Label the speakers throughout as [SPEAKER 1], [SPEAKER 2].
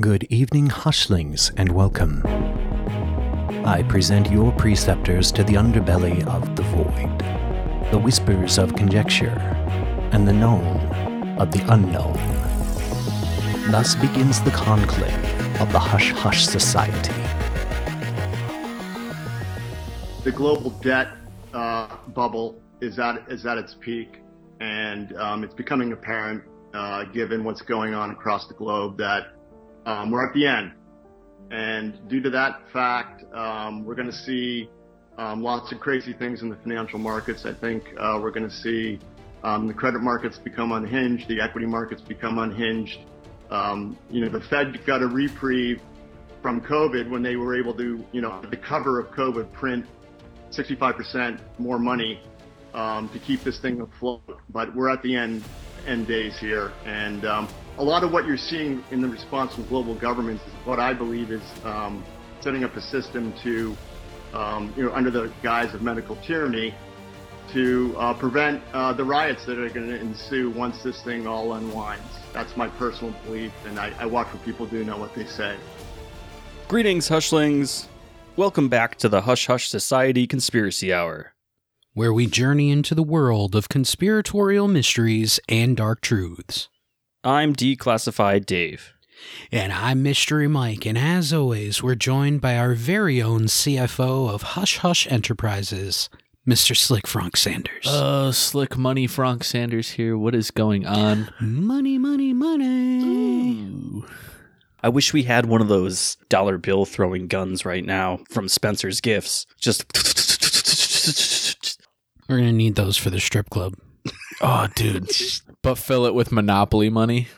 [SPEAKER 1] Good evening, hushlings, and welcome. I present your preceptors to the underbelly of the void, the whispers of conjecture, and the known of the unknown. Thus begins the conclave of the Hush Hush Society.
[SPEAKER 2] the global debt uh, bubble is at is at its peak, and um, it's becoming apparent, uh, given what's going on across the globe, that um, we're at the end. And due to that fact, um, we're going to see um, lots of crazy things in the financial markets. I think uh, we're going to see um, the credit markets become unhinged, the equity markets become unhinged. Um, you know, the Fed got a reprieve from COVID when they were able to, you know, the cover of COVID print 65% more money um, to keep this thing afloat. But we're at the end end days here, and a lot of what you're seeing in the response from global governments is what I believe is um, setting up a system to, um, you know, under the guise of medical tyranny, to uh, prevent uh, the riots that are going to ensue once this thing all unwinds. That's my personal belief, and I, I watch what people do know what they say.
[SPEAKER 3] Greetings, Hushlings. Welcome back to the Hush Hush Society Conspiracy Hour.
[SPEAKER 4] where we journey into the world of conspiratorial mysteries and dark truths.
[SPEAKER 3] I'm Declassified Dave.
[SPEAKER 4] And I'm Mystery Mike, and as always, we're joined by our very own CFO of Hush Hush Enterprises, Mr. Slick Frank Sanders.
[SPEAKER 5] Uh, slick money, Frank Sanders here. What is going on?
[SPEAKER 4] money, money, money.
[SPEAKER 5] Ooh.
[SPEAKER 3] I wish we had one of those dollar bill throwing guns right now from Spencer's Gifts. Just.
[SPEAKER 4] We're going to need those for the strip club.
[SPEAKER 5] Oh, dude. But fill it with Monopoly money.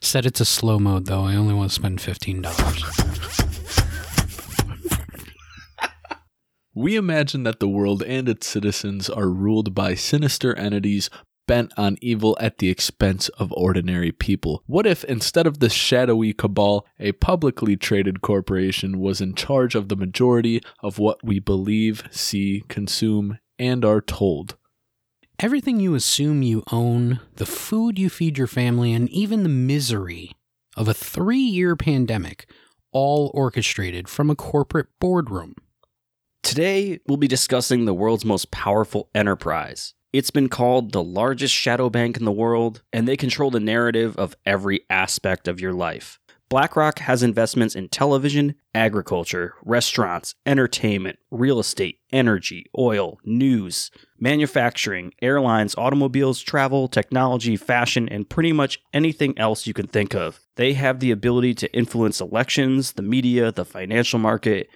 [SPEAKER 4] Set it to slow mode, though. I only want to spend $15.
[SPEAKER 5] We imagine that the world and its citizens are ruled by sinister entities bent on evil at the expense of ordinary people. What if instead of this shadowy cabal, a publicly traded corporation was in charge of the majority of what we believe, see, consume, and are told?
[SPEAKER 4] Everything you assume you own, the food you feed your family, and even the misery of a three year pandemic, all orchestrated from a corporate boardroom.
[SPEAKER 3] Today, we'll be discussing the world's most powerful enterprise. It's been called the largest shadow bank in the world, and they control the narrative of every aspect of your life. BlackRock has investments in television, agriculture, restaurants, entertainment, real estate, energy, oil, news, manufacturing, airlines, automobiles, travel, technology, fashion, and pretty much anything else you can think of. They have the ability to influence elections, the media, the financial market,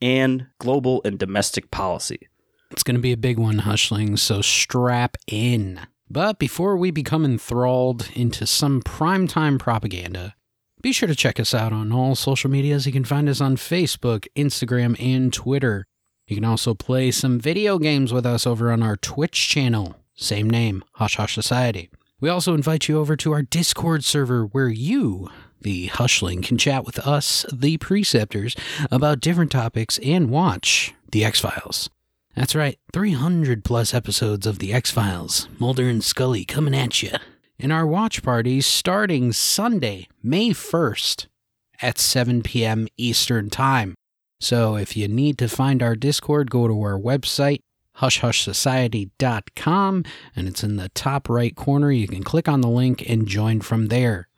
[SPEAKER 3] and global and domestic policy.
[SPEAKER 4] It's going to be a big one, Hushlings, so strap in. But before we become enthralled into some primetime propaganda, be sure to check us out on all social medias. You can find us on Facebook, Instagram, and Twitter. You can also play some video games with us over on our Twitch channel. Same name, Hush Hush Society. We also invite you over to our Discord server where you, the Hushling, can chat with us, the Preceptors, about different topics and watch The X Files. That's right, 300 plus episodes of The X Files, Mulder and Scully coming at you. In our watch parties starting Sunday, May 1st at 7 p.m. Eastern Time. So if you need to find our Discord, go to our website, hushhushsociety.com, and it's in the top right corner. You can click on the link and join from there.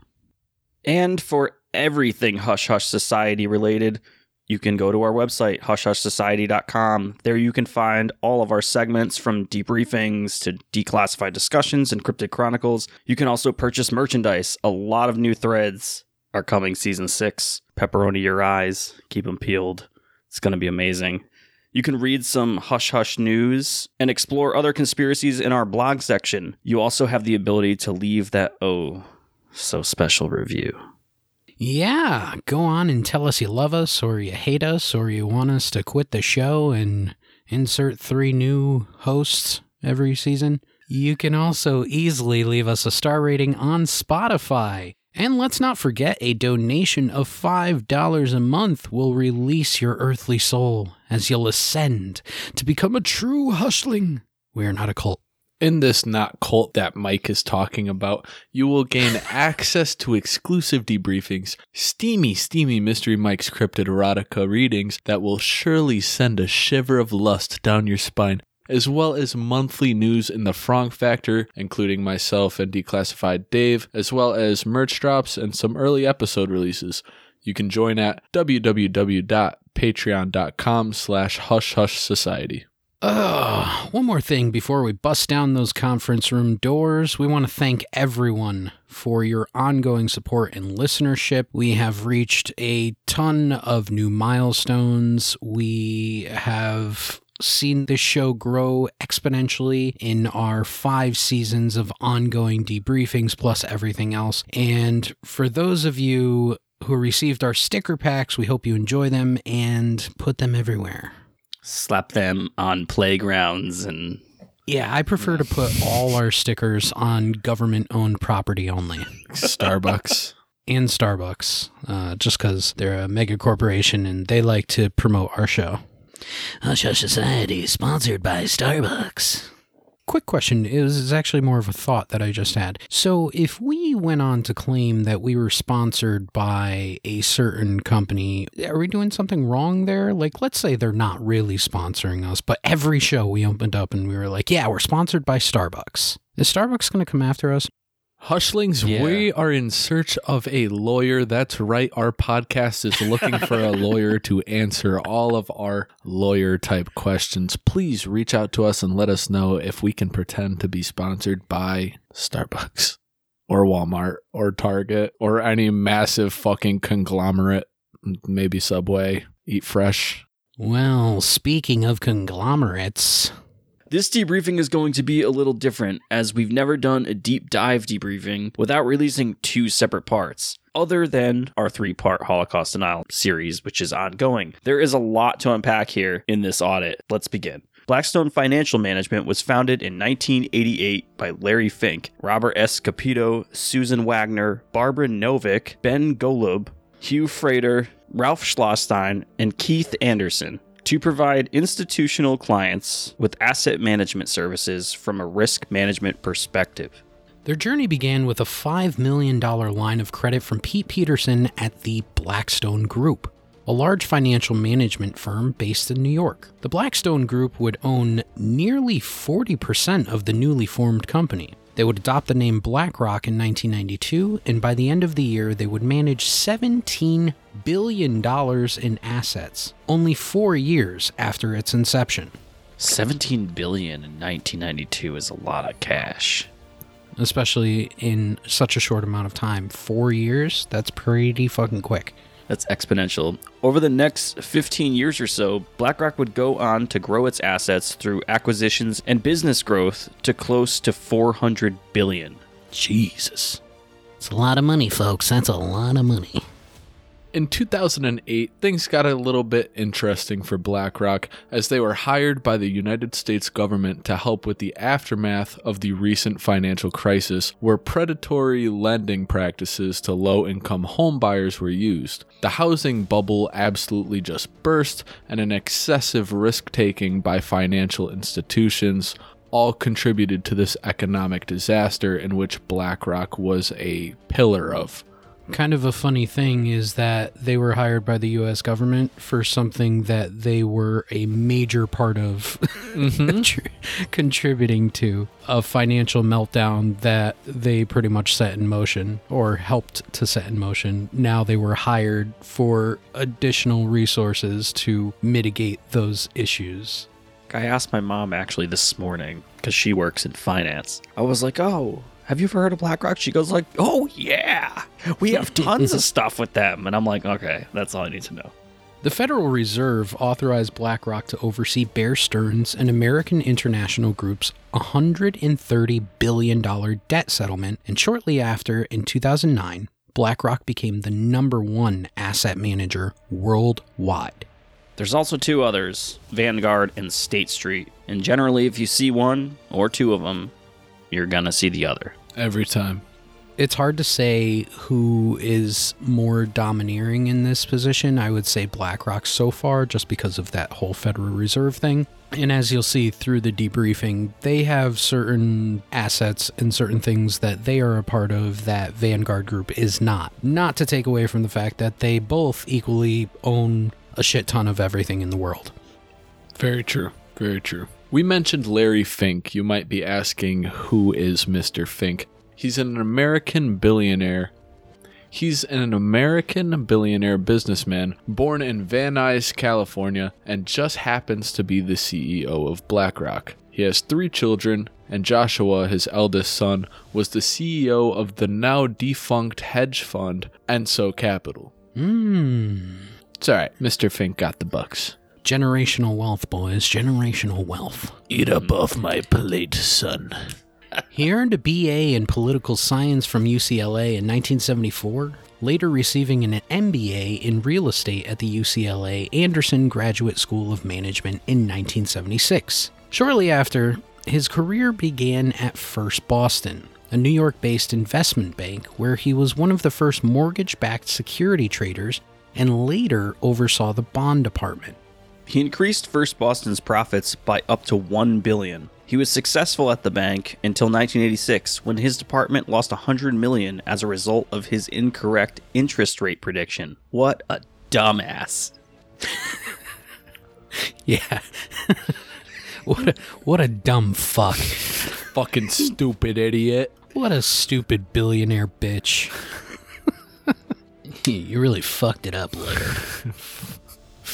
[SPEAKER 3] And for everything Hush Hush Society related, you can go to our website, hushhushsociety.com. There you can find all of our segments from debriefings to declassified discussions and cryptid chronicles. You can also purchase merchandise. A lot of new threads are coming season six. Pepperoni your eyes, keep them peeled. It's going to be amazing. You can read some hush hush news and explore other conspiracies in our blog section. You also have the ability to leave that oh so special review.
[SPEAKER 4] Yeah, go on and tell us you love us or you hate us or you want us to quit the show and insert three new hosts every season. You can also easily leave us a star rating on Spotify. And let's not forget a donation of $5 a month will release your earthly soul as you'll ascend to become a true hushling. We are not a cult.
[SPEAKER 5] In this not cult that Mike is talking about, you will gain access to exclusive debriefings, steamy, steamy Mystery Mike's Cryptid Erotica readings that will surely send a shiver of lust down your spine, as well as monthly news in the Frong Factor, including myself and Declassified Dave, as well as merch drops and some early episode releases. You can join at www.patreon.com slash hush hush society.
[SPEAKER 4] Uh, one more thing before we bust down those conference room doors. We want to thank everyone for your ongoing support and listenership. We have reached a ton of new milestones. We have seen this show grow exponentially in our five seasons of ongoing debriefings plus everything else. And for those of you who received our sticker packs, we hope you enjoy them and put them everywhere.
[SPEAKER 3] Slap them on playgrounds and
[SPEAKER 4] Yeah, I prefer to put all our stickers on government owned property only.
[SPEAKER 5] Starbucks.
[SPEAKER 4] And Starbucks, uh, just because they're a mega corporation and they like to promote our show.
[SPEAKER 6] Hush Hush Society, sponsored by Starbucks.
[SPEAKER 4] Quick question is, is actually more of a thought that I just had. So, if we went on to claim that we were sponsored by a certain company, are we doing something wrong there? Like, let's say they're not really sponsoring us, but every show we opened up and we were like, yeah, we're sponsored by Starbucks. Is Starbucks going to come after us?
[SPEAKER 5] Hushlings,
[SPEAKER 3] Yeah.
[SPEAKER 5] we are in search of a lawyer. That's right. Our podcast is looking for a lawyer to answer all of our lawyer type questions. Please reach out to us and let us know if we can pretend to be sponsored by Starbucks or Walmart or Target or any massive fucking conglomerate. Maybe Subway, Eat Fresh.
[SPEAKER 4] Well, speaking of conglomerates,
[SPEAKER 3] This debriefing is going to be a little different, as we've never done a deep dive debriefing without releasing two separate parts, other than our three part Holocaust denial series, which is ongoing. There is a lot to unpack here in this audit. Let's begin. Blackstone Financial Management was founded in 1988 by Larry Fink, Robert S. Kapito, Susan Wagner, Barbara Novick, Ben Golub, Hugh Frater, Ralph Schlosstein, and Keith Anderson to provide institutional clients with asset management services from a risk management perspective.
[SPEAKER 4] Their journey began with a $5 million line of credit from Pete Peterson at the Blackstone Group, a large financial management firm based in New York. The Blackstone Group would own nearly 40% of the newly formed company. They would adopt the name BlackRock in 1992, and by the end of the year, they would manage $17 billion in assets, only four years after its inception.
[SPEAKER 3] 17 billion in 1992 is a lot of cash.
[SPEAKER 4] especially in such a short amount of time. Four years? That's pretty fucking quick.
[SPEAKER 3] That's exponential. Over the next 15 years or so, BlackRock would go on to grow its assets through acquisitions and business growth to close to 400 billion.
[SPEAKER 4] Jesus.
[SPEAKER 6] It's a lot of money, folks. That's a lot of money.
[SPEAKER 5] In 2008, things got a little bit interesting for BlackRock as they were hired by the United States government to help with the aftermath of the recent financial crisis, where predatory lending practices to low income homebuyers were used. The housing bubble absolutely just burst, and an excessive risk taking by financial institutions all contributed to this economic disaster in which BlackRock was a pillar of.
[SPEAKER 4] Kind of a funny thing is that they were hired by the US government for something that they were a major part of mm-hmm. contri- contributing to a financial meltdown that they pretty much set in motion or helped to set in motion. Now they were hired for additional resources to mitigate those issues.
[SPEAKER 3] I asked my mom actually this morning because she works in finance. I was like, "Oh, have you ever heard of BlackRock?" She goes like, "Oh yeah, we have tons of stuff with them." And I'm like, "Okay, that's all I need to know."
[SPEAKER 4] The Federal Reserve authorized BlackRock to oversee Bear Stearns and American International Group's $130 billion debt settlement, and shortly after, in 2009, BlackRock became the number one asset manager worldwide.
[SPEAKER 3] There's also two others, Vanguard and State Street. And generally, if you see one or two of them, you're gonna see the other.
[SPEAKER 5] Every time.
[SPEAKER 4] It's hard to say who is more domineering in this position. I would say BlackRock so far, just because of that whole Federal Reserve thing. And as you'll see through the debriefing, they have certain assets and certain things that they are a part of that Vanguard Group is not. Not to take away from the fact that they both equally own a shit ton of everything in the world.
[SPEAKER 5] Very true. Very true. We mentioned Larry Fink. You might be asking, who is Mr. Fink? He's an American billionaire. He's an American billionaire businessman born in Van Nuys, California, and just happens to be the CEO of BlackRock. He has three children, and Joshua, his eldest son, was the CEO of the now defunct hedge fund Enso Capital.
[SPEAKER 4] Mmm.
[SPEAKER 5] It's alright, Mr. Fink got the bucks.
[SPEAKER 4] Generational wealth, boys. Generational wealth.
[SPEAKER 6] Eat up off my plate, son.
[SPEAKER 4] He earned a BA in political science from UCLA in 1974, later receiving an MBA in real estate at the UCLA Anderson Graduate School of Management in 1976. Shortly after, his career began at First Boston, a New York based investment bank where he was one of the first mortgage backed security traders and later oversaw the bond department.
[SPEAKER 3] He increased First Boston's profits by up to 1 billion. He was successful at the bank until 1986 when his department lost 100 million as a result of his incorrect interest rate prediction. What a dumbass.
[SPEAKER 4] Yeah. what a what a dumb fuck.
[SPEAKER 5] Fucking stupid idiot.
[SPEAKER 4] What a stupid billionaire bitch. you really fucked it up, Leonard.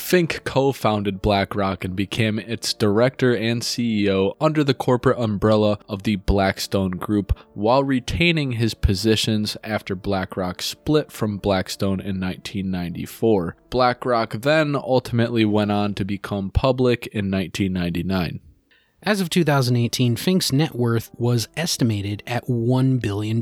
[SPEAKER 5] Fink co founded BlackRock and became its director and CEO under the corporate umbrella of the Blackstone Group while retaining his positions after BlackRock split from Blackstone in 1994. BlackRock then ultimately went on to become public in 1999.
[SPEAKER 4] As of 2018, Fink's net worth was estimated at $1 billion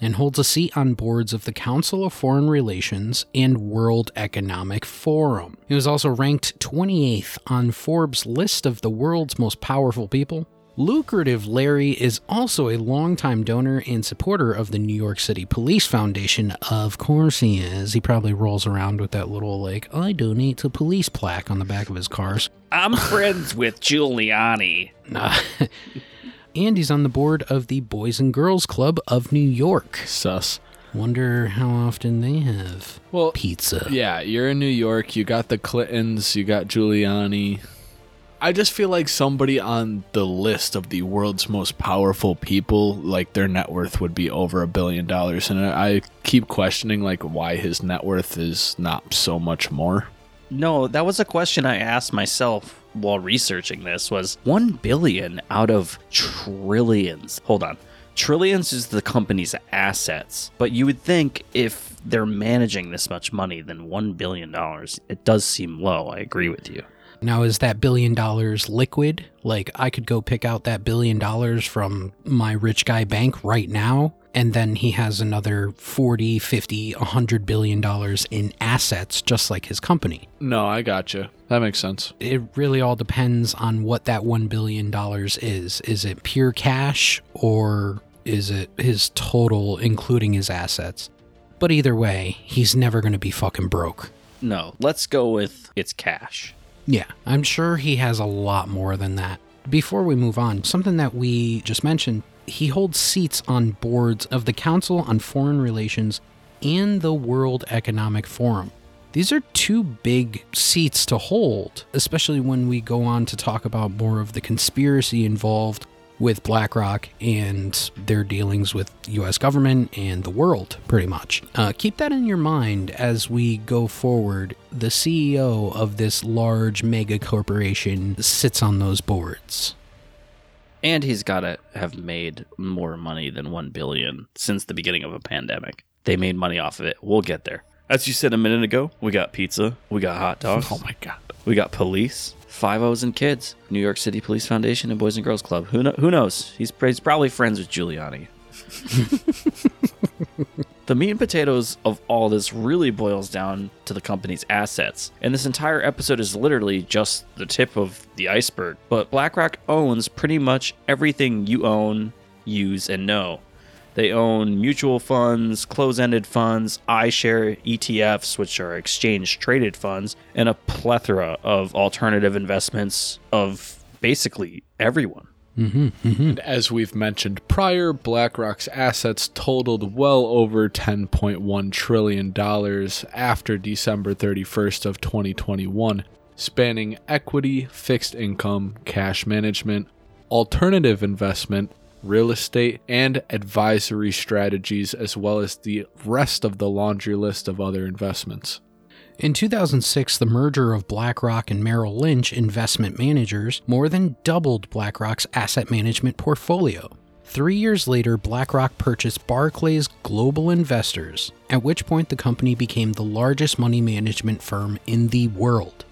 [SPEAKER 4] and holds a seat on boards of the Council of Foreign Relations and World Economic Forum. He was also ranked 28th on Forbes' list of the world's most powerful people. Lucrative Larry is also a longtime donor and supporter of the New York City Police Foundation. Of course he is. He probably rolls around with that little, like, I donate to police plaque on the back of his cars.
[SPEAKER 3] I'm friends with Giuliani.
[SPEAKER 4] Nah. and he's on the board of the Boys and Girls Club of New York.
[SPEAKER 5] Sus.
[SPEAKER 4] Wonder how often they have
[SPEAKER 5] Well,
[SPEAKER 4] pizza.
[SPEAKER 5] Yeah, you're in New York. You got the Clintons. You got Giuliani. I just feel like somebody on the list of the world's most powerful people, like their net worth would be over a billion dollars, and I I keep questioning like why his net worth is not so much more.
[SPEAKER 3] No, that was a question I asked myself while researching this was 1 billion out of trillions. Hold on. Trillions is the company's assets, but you would think if they're managing this much money then 1 billion dollars, it does seem low. I agree with you.
[SPEAKER 4] Now, is that billion dollars liquid? Like, I could go pick out that billion dollars from my rich guy bank right now, and then he has another 40, 50, 100 billion dollars in assets, just like his company.
[SPEAKER 5] No, I gotcha. That makes sense.
[SPEAKER 4] It really all depends on what that $1 billion is. Is it pure cash, or is it his total, including his assets? But either way, he's never going to be fucking broke.
[SPEAKER 3] No, let's go with it's cash.
[SPEAKER 4] Yeah, I'm sure he has a lot more than that. Before we move on, something that we just mentioned, he holds seats on boards of the Council on Foreign Relations and the World Economic Forum. These are two big seats to hold, especially when we go on to talk about more of the conspiracy involved with BlackRock and their dealings with US government and the world, pretty much. Uh, keep that in your mind as we go forward. The CEO of this large mega corporation sits on those boards.
[SPEAKER 3] And he's got to have made more money than 1 billion since the beginning of a pandemic. They made money off of it. We'll get there. As you said a minute ago, we got pizza, we got hot dogs,
[SPEAKER 5] Oh my god.
[SPEAKER 3] we got police, five O's and kids, New York City Police Foundation and Boys and Girls Club. Who, kno- who knows? He's, he's probably friends with Giuliani. the meat and potatoes of all this really boils down to the company's assets. And this entire episode is literally just the tip of the iceberg. But BlackRock owns pretty much everything you own, use, and know. They own mutual funds, close ended funds, iShare ETFs, which are exchange traded funds, and a plethora of alternative investments of basically everyone.
[SPEAKER 5] And as we've mentioned prior, BlackRock's assets totaled well over $10.1 trillion after December 31st of 2021, spanning equity, fixed income, cash management, alternative investment, real estate, and advisory strategies, as well as the rest of the laundry list of other investments.
[SPEAKER 4] In 2006, the merger of BlackRock and Merrill Lynch investment managers more than doubled BlackRock's asset management portfolio. Three years later, BlackRock purchased Barclays Global Investors, at which point the company became the largest money management firm in the world.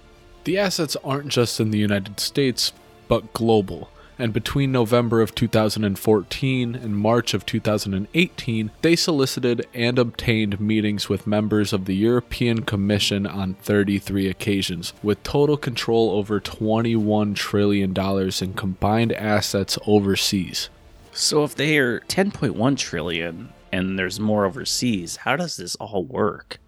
[SPEAKER 5] The assets aren't just in the United States, but global. And between November of 2014 and March of 2018, they solicited and obtained meetings with members of the European Commission on 33 occasions, with total control over $21 trillion in combined assets overseas.
[SPEAKER 3] So if they are 10.1 trillion and there's more overseas, how does this all work?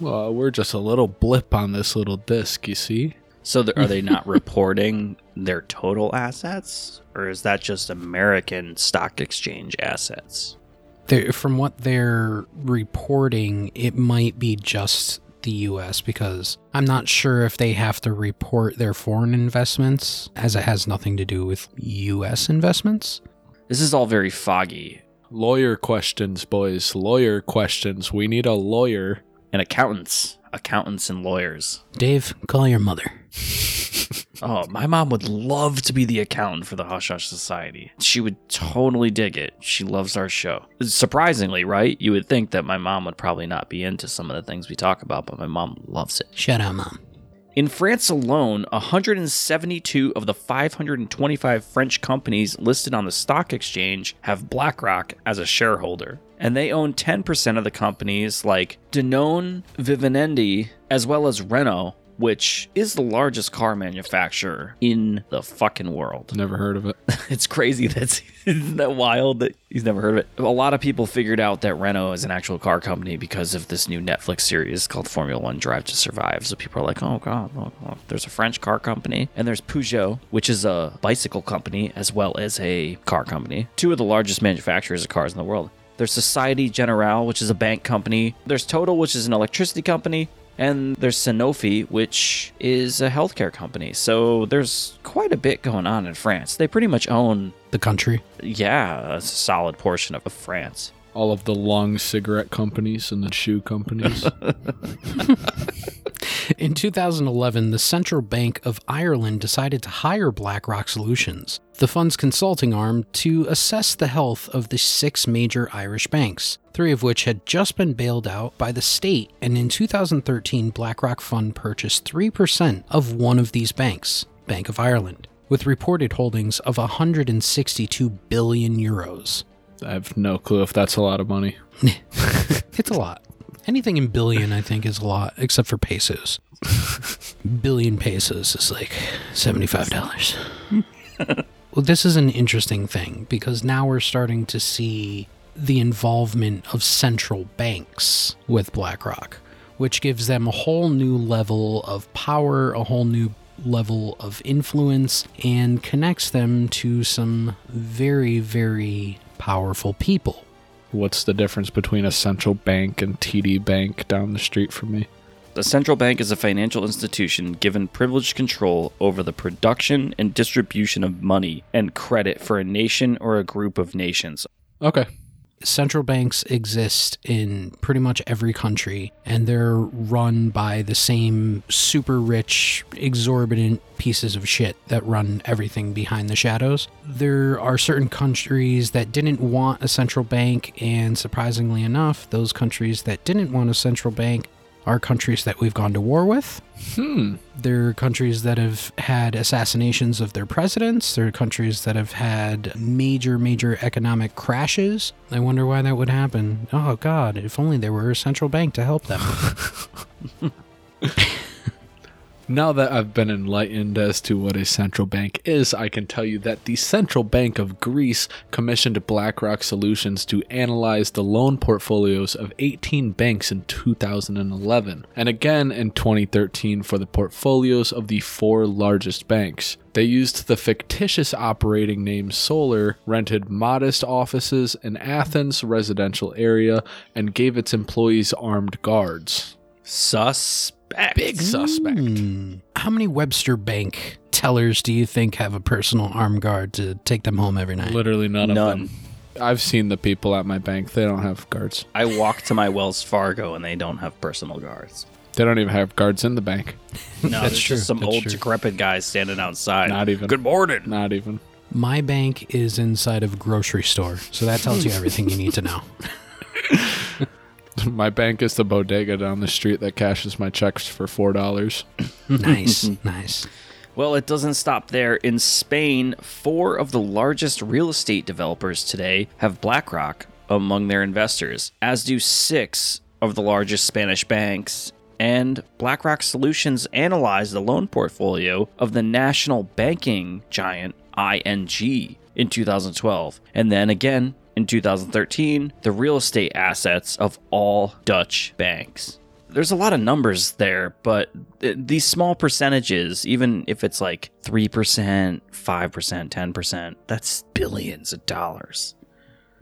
[SPEAKER 5] Well, we're just a little blip on this little disc, you see?
[SPEAKER 3] So th- are they not reporting their total assets, or is that just American stock exchange assets?
[SPEAKER 4] They're, from what they're reporting, it might be just the US because I'm not sure if they have to report their foreign investments, as it has nothing to do with US investments.
[SPEAKER 3] This is all very foggy.
[SPEAKER 5] Lawyer questions, boys. Lawyer questions. We need a lawyer.
[SPEAKER 3] And accountants, accountants and lawyers.
[SPEAKER 4] Dave, call your mother.
[SPEAKER 3] Oh, my mom would love to be the accountant for the Hush Hush Society. She would totally dig it. She loves our show. Surprisingly, right? You would think that my mom would probably not be into some of the things we talk about, but my mom loves it.
[SPEAKER 4] Shut up, mom.
[SPEAKER 3] In France alone, 172 of the 525 French companies listed on the stock exchange have BlackRock as a shareholder. And they own 10% of the companies like Danone, Vivendi, as well as Renault, which is the largest car manufacturer in the fucking world.
[SPEAKER 5] Never heard of it.
[SPEAKER 3] It's crazy that's isn't that wild that he's never heard of it. A lot of people figured out that Renault is an actual car company because of this new Netflix series called Formula One Drive to Survive. So people are like, oh god, oh, oh, there's a French car company, and there's Peugeot, which is a bicycle company as well as a car company. Two of the largest manufacturers of cars in the world. There's Society Generale, which is a bank company. There's Total, which is an electricity company. And there's Sanofi, which is a healthcare company. So there's quite a bit going on in France. They pretty much own,
[SPEAKER 4] The country.
[SPEAKER 3] yeah, a solid portion of France.
[SPEAKER 5] All of the long cigarette companies and the shoe companies.
[SPEAKER 4] In 2011, the Central Bank of Ireland decided to hire BlackRock Solutions, the fund's consulting arm, to assess the health of the six major Irish banks, three of which had just been bailed out by the state. And in 2013, BlackRock Fund purchased 3% of one of these banks, Bank of Ireland, with reported holdings of 162 billion euros.
[SPEAKER 5] I have no clue if that's a lot of money.
[SPEAKER 4] It's a lot. Anything in billion, I think, is a lot, except for pesos. billion pesos is like $75. well, this is an interesting thing because now we're starting to see the involvement of central banks with BlackRock, which gives them a whole new level of power, a whole new level of influence, and connects them to some very, very powerful people.
[SPEAKER 5] What's the difference between a central bank and TD Bank down the street from me?
[SPEAKER 3] The central bank is a financial institution given privileged control over the production and distribution of money and credit for a nation or a group of nations.
[SPEAKER 5] Okay.
[SPEAKER 4] Central banks exist in pretty much every country and they're run by the same super rich exorbitant pieces of shit that run everything behind the shadows. There are certain countries that didn't want a central bank and surprisingly enough those countries that didn't want a central bank are countries that we've gone to war with
[SPEAKER 5] Hmm.
[SPEAKER 4] there are countries that have had assassinations of their presidents. There are countries that have had major, major economic crashes. I wonder why that would happen. Oh, God, if only there were a central bank to help them.
[SPEAKER 5] Now that I've been enlightened as to what a central bank is, I can tell you that the Central Bank of Greece commissioned BlackRock Solutions to analyze the loan portfolios of 18 banks in 2011, and again in 2013 for the portfolios of the four largest banks. They used the fictitious operating name Solar, rented modest offices in Athens residential area, and gave its employees armed guards.
[SPEAKER 3] Suspect.
[SPEAKER 5] Big suspect.
[SPEAKER 4] Hmm. How many Webster Bank tellers do you think have a personal arm guard to take them home every night?
[SPEAKER 5] Literally none,
[SPEAKER 3] None.
[SPEAKER 5] of them. I've seen the people at my bank. They don't have guards.
[SPEAKER 3] I walk to my Wells Fargo and they don't have personal guards.
[SPEAKER 5] They don't even have guards in the bank.
[SPEAKER 3] No,
[SPEAKER 4] That's
[SPEAKER 3] there's
[SPEAKER 4] true,
[SPEAKER 3] just some
[SPEAKER 4] that's
[SPEAKER 3] old
[SPEAKER 4] true.
[SPEAKER 3] decrepit guys standing outside.
[SPEAKER 5] Not even.
[SPEAKER 3] Good morning.
[SPEAKER 5] Not even.
[SPEAKER 4] My bank is inside of a grocery store, so that tells you everything you need to know.
[SPEAKER 5] My bank is the bodega down the street that cashes my checks for four dollars.
[SPEAKER 4] Nice, nice.
[SPEAKER 3] Well, it doesn't stop there. In Spain, four of the largest real estate developers today have BlackRock among their investors, as do six of the largest Spanish banks. And BlackRock Solutions analyzed the loan portfolio of the national banking giant ING in 2012. And then again in 2013, the real estate assets of all Dutch banks there's a lot of numbers there, but th- these small percentages, even if it's like 3%, 5%, 10%, that's billions of dollars.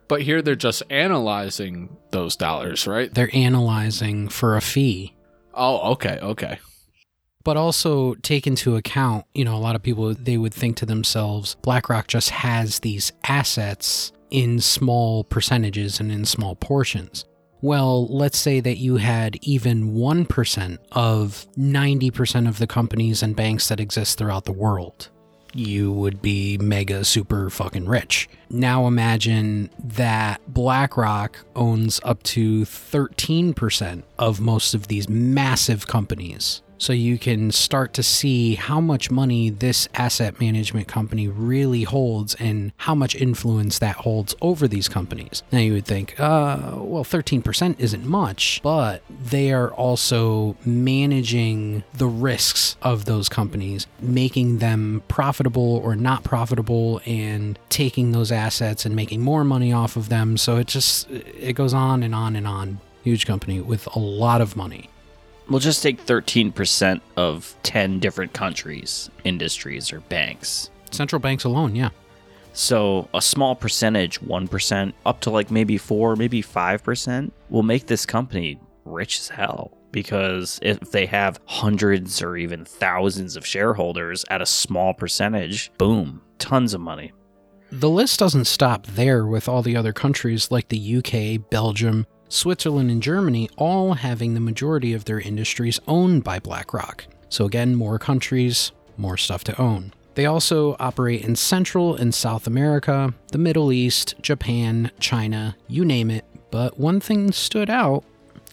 [SPEAKER 5] But here they're just analyzing those dollars, right?
[SPEAKER 4] They're analyzing for a fee.
[SPEAKER 5] Oh, okay, okay.
[SPEAKER 4] but also take into account, you know, a lot of people they would think to themselves, BlackRock just has these assets in small percentages and in small portions. Well, let's say that you had even 1% of 90% of the companies and banks that exist throughout the world. You would be mega super fucking rich. Now imagine that BlackRock owns up to 13% of most of these massive companies. So you can start to see how much money this asset management company really holds and how much influence that holds over these companies. Now you would think, uh, well, 13% isn't much, but they are also managing the risks of those companies, making them profitable or not profitable, and taking those assets and making more money off of them. So it just it goes on and on and on. Huge company with a lot of money.
[SPEAKER 3] We'll just take 13% of 10 different countries, industries, or banks.
[SPEAKER 4] Central banks alone, yeah.
[SPEAKER 3] So a small percentage, 1%, up to like maybe 4, maybe 5%, will make this company rich as hell. Because if they have hundreds or even thousands of shareholders at a small percentage, boom, tons of money.
[SPEAKER 4] The list doesn't stop there with all the other countries like the UK, Belgium, Switzerland, and Germany all having the majority of their industries owned by BlackRock. So, again, more countries, more stuff to own. They also operate in Central and South America, the Middle East, Japan, China, you name it. But one thing stood out,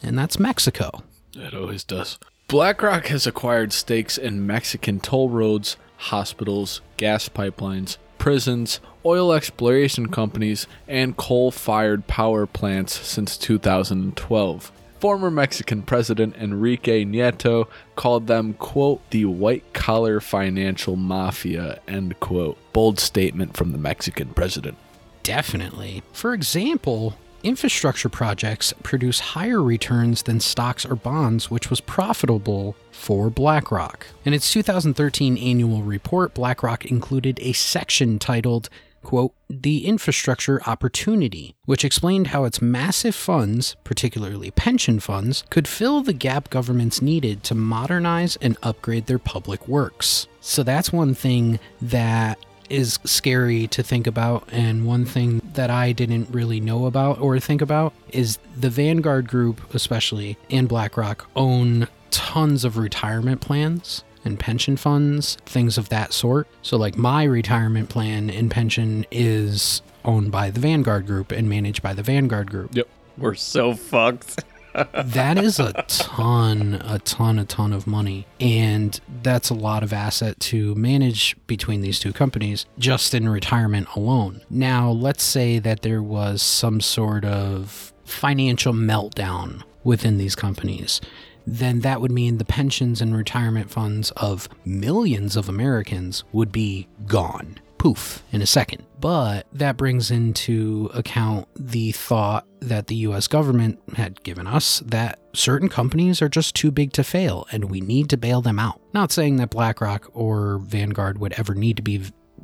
[SPEAKER 4] and that's Mexico.
[SPEAKER 5] It always does. BlackRock has acquired stakes in Mexican toll roads, hospitals, gas pipelines, prisons, oil exploration companies, and coal fired power plants since 2012. Former Mexican President Enrique Nieto called them, quote, the white collar financial mafia, end quote. Bold statement from the Mexican president.
[SPEAKER 4] Definitely. For example, infrastructure projects produce higher returns than stocks or bonds, which was profitable for BlackRock. In its 2013 annual report, BlackRock included a section titled, quote, The Infrastructure Opportunity, which explained how its massive funds, particularly pension funds, could fill the gap governments needed to modernize and upgrade their public works. So that's one thing that is scary to think about. And one thing that I didn't really know about or think about is the Vanguard Group, especially, and BlackRock own tons of retirement plans and pension funds, things of that sort. So, like, my retirement plan and pension is owned by the Vanguard Group and managed by the Vanguard Group.
[SPEAKER 5] Yep.
[SPEAKER 3] We're so fucked.
[SPEAKER 4] that is a ton, a ton, a ton of money. And that's a lot of asset to manage between these two companies just in retirement alone. Now, let's say that there was some sort of financial meltdown within these companies. then that would mean the pensions and retirement funds of millions of Americans would be gone. Poof, in a second. But that brings into account the thought that the US government had given us that certain companies are just too big to fail and we need to bail them out. Not saying that BlackRock or Vanguard would ever need to be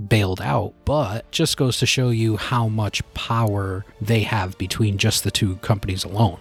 [SPEAKER 4] bailed out, but just goes to show you how much power they have between just the two companies alone.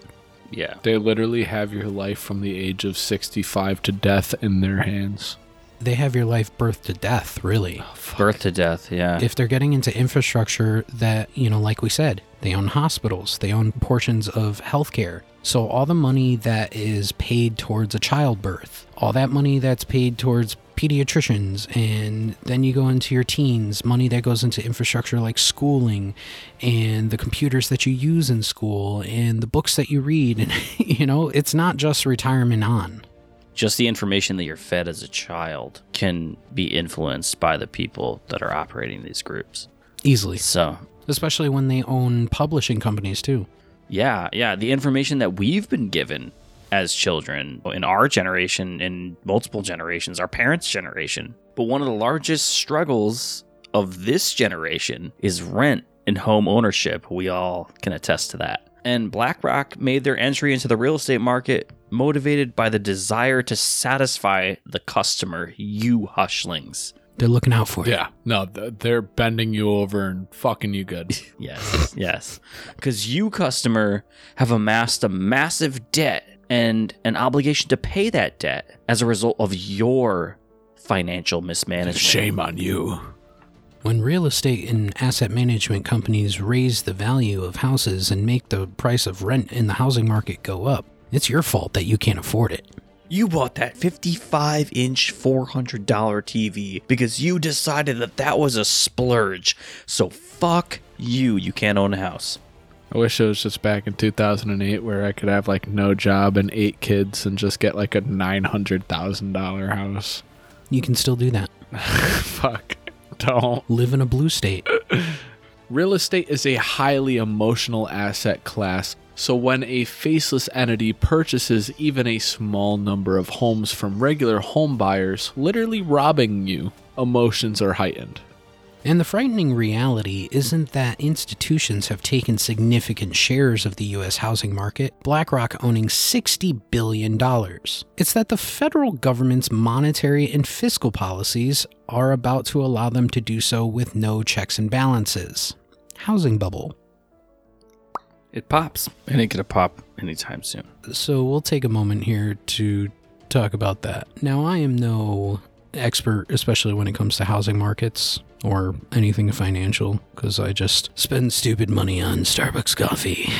[SPEAKER 3] Yeah.
[SPEAKER 5] They literally have your life from the age of 65 to death in their hands.
[SPEAKER 4] They have your life birth to death, really.
[SPEAKER 3] Birth to death. Yeah.
[SPEAKER 4] If they're getting into infrastructure that, you know, like we said, they own hospitals, they own portions of healthcare. So all the money that is paid towards a childbirth, all that money that's paid towards pediatricians, and then you go into your teens, money that goes into infrastructure like schooling and the computers that you use in school and the books that you read. And, you know, it's not just retirement on.
[SPEAKER 3] just the information that you're fed as a child can be influenced by the people that are operating these groups.
[SPEAKER 4] Easily.
[SPEAKER 3] So,
[SPEAKER 4] Especially when they own publishing companies too.
[SPEAKER 3] yeah, yeah, the information that we've been given as children in our generation, in multiple generations, our parents' generation. But one of the largest struggles of this generation is rent and home ownership. We all can attest to that. And BlackRock made their entry into the real estate market motivated by the desire to satisfy the customer, you hushlings.
[SPEAKER 4] They're looking out for you.
[SPEAKER 5] Yeah, no, they're bending you over and fucking you good.
[SPEAKER 3] Yes, yes. Because you, customer, have amassed a massive debt and an obligation to pay that debt as a result of your financial mismanagement.
[SPEAKER 5] Shame on you.
[SPEAKER 4] When real estate and asset management companies raise the value of houses and make the price of rent in the housing market go up, it's your fault that you can't afford it.
[SPEAKER 3] You bought that 55 inch $400 TV because you decided that that was a splurge. So fuck you. You can't own a house.
[SPEAKER 5] I wish it was just back in 2008 where I could have like no job and eight kids and just get like a $900,000 house.
[SPEAKER 4] You can still do that.
[SPEAKER 5] Fuck. Don't.
[SPEAKER 4] Live in a blue state.
[SPEAKER 5] Real estate is a highly emotional asset class, so when a faceless entity purchases even a small number of homes from regular home buyers, literally robbing you, emotions are heightened.
[SPEAKER 4] And the frightening reality isn't that institutions have taken significant shares of the US housing market, BlackRock owning $60 billion. It's that the federal government's monetary and fiscal policies are about to allow them to do so with no checks and balances. Housing bubble.
[SPEAKER 3] It pops. And it ain't gonna pop anytime soon.
[SPEAKER 4] So we'll take a moment here to talk about that. Now, I am no expert, especially when it comes to housing markets or anything financial, because I just spend stupid money on Starbucks coffee.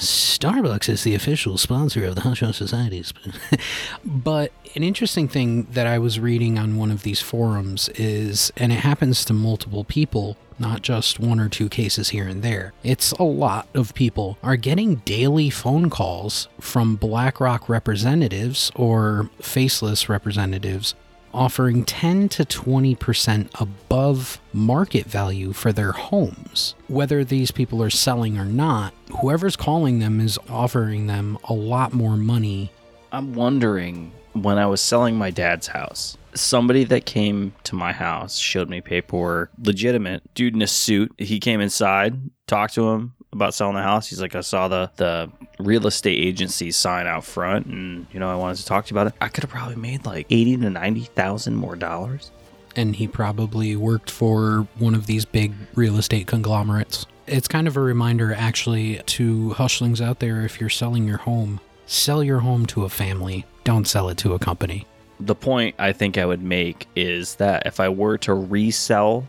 [SPEAKER 4] Starbucks is the official sponsor of the Hush Hush Societies. but an interesting thing that I was reading on one of these forums is, and it happens to multiple people, not just one or two cases here and there. It's a lot of people are getting daily phone calls from BlackRock representatives or faceless representatives offering 10 to 20% above market value for their homes. Whether these people are selling or not, whoever's calling them is offering them a lot more money.
[SPEAKER 3] I'm wondering when I was selling my dad's house, somebody that came to my house showed me paperwork, legitimate dude in a suit. He came inside, talked to him about selling the house. He's like, I saw the the real estate agency sign out front, and you know, I wanted to talk to you about it. I could have probably made like eighty to ninety thousand more dollars.
[SPEAKER 4] And he probably worked for one of these big real estate conglomerates. It's kind of a reminder, actually, to hushlings out there if you're selling your home, sell your home to a family, don't sell it to a company.
[SPEAKER 3] The point I think I would make is that if I were to resell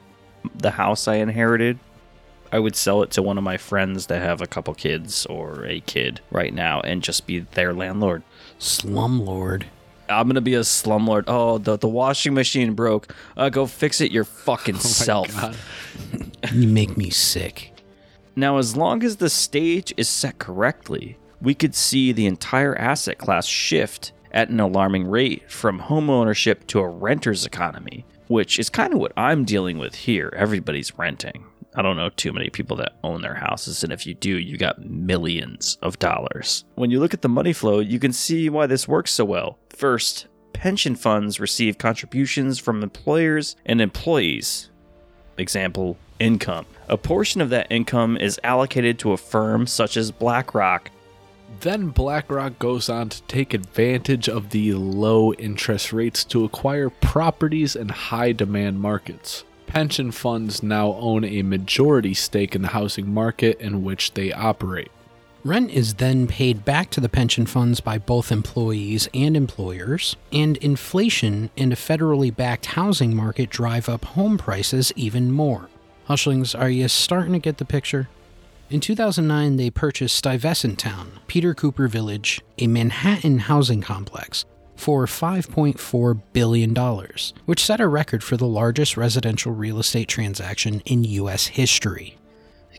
[SPEAKER 3] the house I inherited, I would sell it to one of my friends that have a couple kids or a kid right now and just be their landlord.
[SPEAKER 4] Slumlord.
[SPEAKER 3] I'm gonna be a slumlord. Oh, the, the washing machine broke. Uh, go fix it your fucking self.
[SPEAKER 5] God.
[SPEAKER 4] You make me sick.
[SPEAKER 3] Now, as long as the stage is set correctly, we could see the entire asset class shift at an alarming rate from homeownership to a renter's economy, which is kind of what I'm dealing with here. Everybody's renting. I don't know too many people that own their houses, and if you do, you got millions of dollars. When you look at the money flow, you can see why this works so well. First, pension funds receive contributions from employers and employees. Example, income. A portion of that income is allocated to a firm such as BlackRock.
[SPEAKER 5] Then BlackRock goes on to take advantage of the low interest rates to acquire properties in high demand markets. Pension funds now own a majority stake in the housing market in which they operate.
[SPEAKER 4] Rent is then paid back to the pension funds by both employees and employers, and inflation and a federally backed housing market drive up home prices even more. Hushlings, are you starting to get the picture? In 2009, they purchased Stuyvesant Town, Peter Cooper Village, a Manhattan housing complex, for $5.4 billion, which set a record for the largest residential real estate transaction in U.S. history.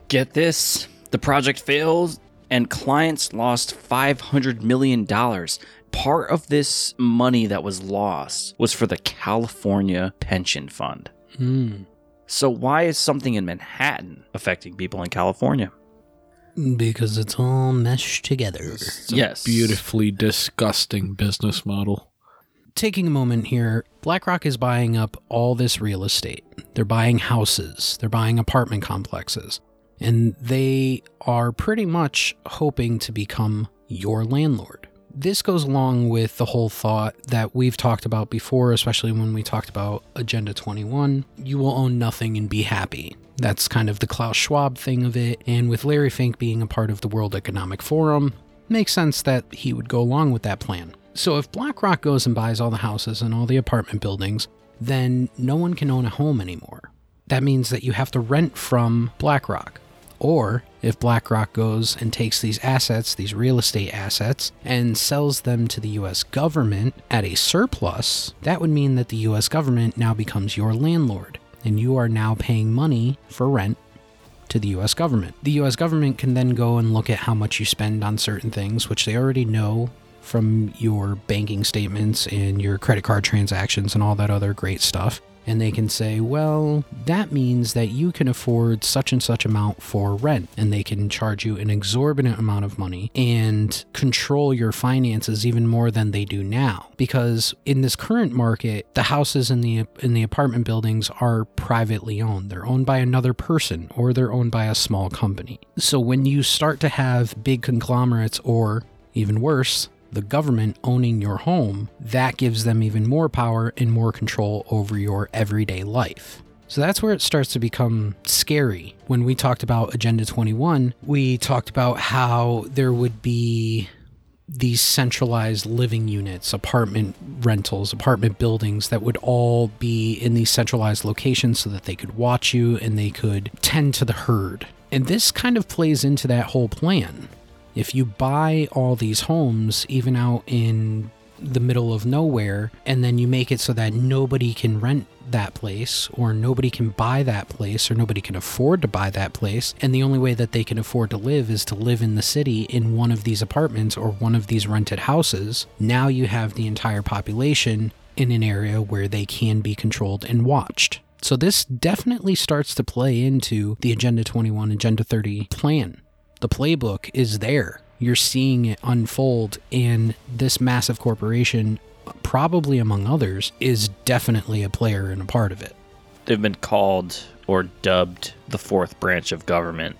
[SPEAKER 3] Get this the project failed, and clients lost $500 million. Part of this money that was lost was for the California Pension Fund.
[SPEAKER 4] Hmm.
[SPEAKER 3] So, why is something in Manhattan affecting people in California?
[SPEAKER 4] Because it's all meshed together.
[SPEAKER 5] It's a
[SPEAKER 3] Yes.
[SPEAKER 5] beautifully disgusting business model.
[SPEAKER 4] taking a moment here, BlackRock is buying up all this real estate. They're buying houses, they're buying apartment complexes, and they are pretty much hoping to become your landlord. This goes along with the whole thought that we've talked about before, especially when we talked about Agenda 21. You will own nothing and be happy. That's kind of the Klaus Schwab thing of it. And with Larry Fink being a part of the World Economic Forum, makes sense that he would go along with that plan. So if BlackRock goes and buys all the houses and all the apartment buildings, then no one can own a home anymore. That means that you have to rent from BlackRock. Or if BlackRock goes and takes these assets, these real estate assets, and sells them to the US government at a surplus, that would mean that the US government now becomes your landlord, and you are now paying money for rent to the US government. The US government can then go and look at how much you spend on certain things, which they already know from your banking statements and your credit card transactions and all that other great stuff. And they can say, well, that means that you can afford such and such amount for rent. And they can charge you an exorbitant amount of money and control your finances even more than they do now. Because in this current market, the houses in the in the apartment buildings are privately owned. They're owned by another person or they're owned by a small company. So when you start to have big conglomerates or even worse, the government owning your home, that gives them even more power and more control over your everyday life. So that's where it starts to become scary. When we talked about Agenda 21, we talked about how there would be these centralized living units, apartment rentals, apartment buildings that would all be in these centralized locations so that they could watch you and they could tend to the herd. And this kind of plays into that whole plan. If you buy all these homes, even out in the middle of nowhere, and then you make it so that nobody can rent that place, or nobody can buy that place, or nobody can afford to buy that place, and the only way that they can afford to live is to live in the city in one of these apartments or one of these rented houses, now you have the entire population in an area where they can be controlled and watched. So this definitely starts to play into the Agenda 21, Agenda 30 plan the playbook is there. You're seeing it unfold, and this massive corporation, probably among others, is definitely a player and a part of it.
[SPEAKER 3] They've been called or dubbed the fourth branch of government.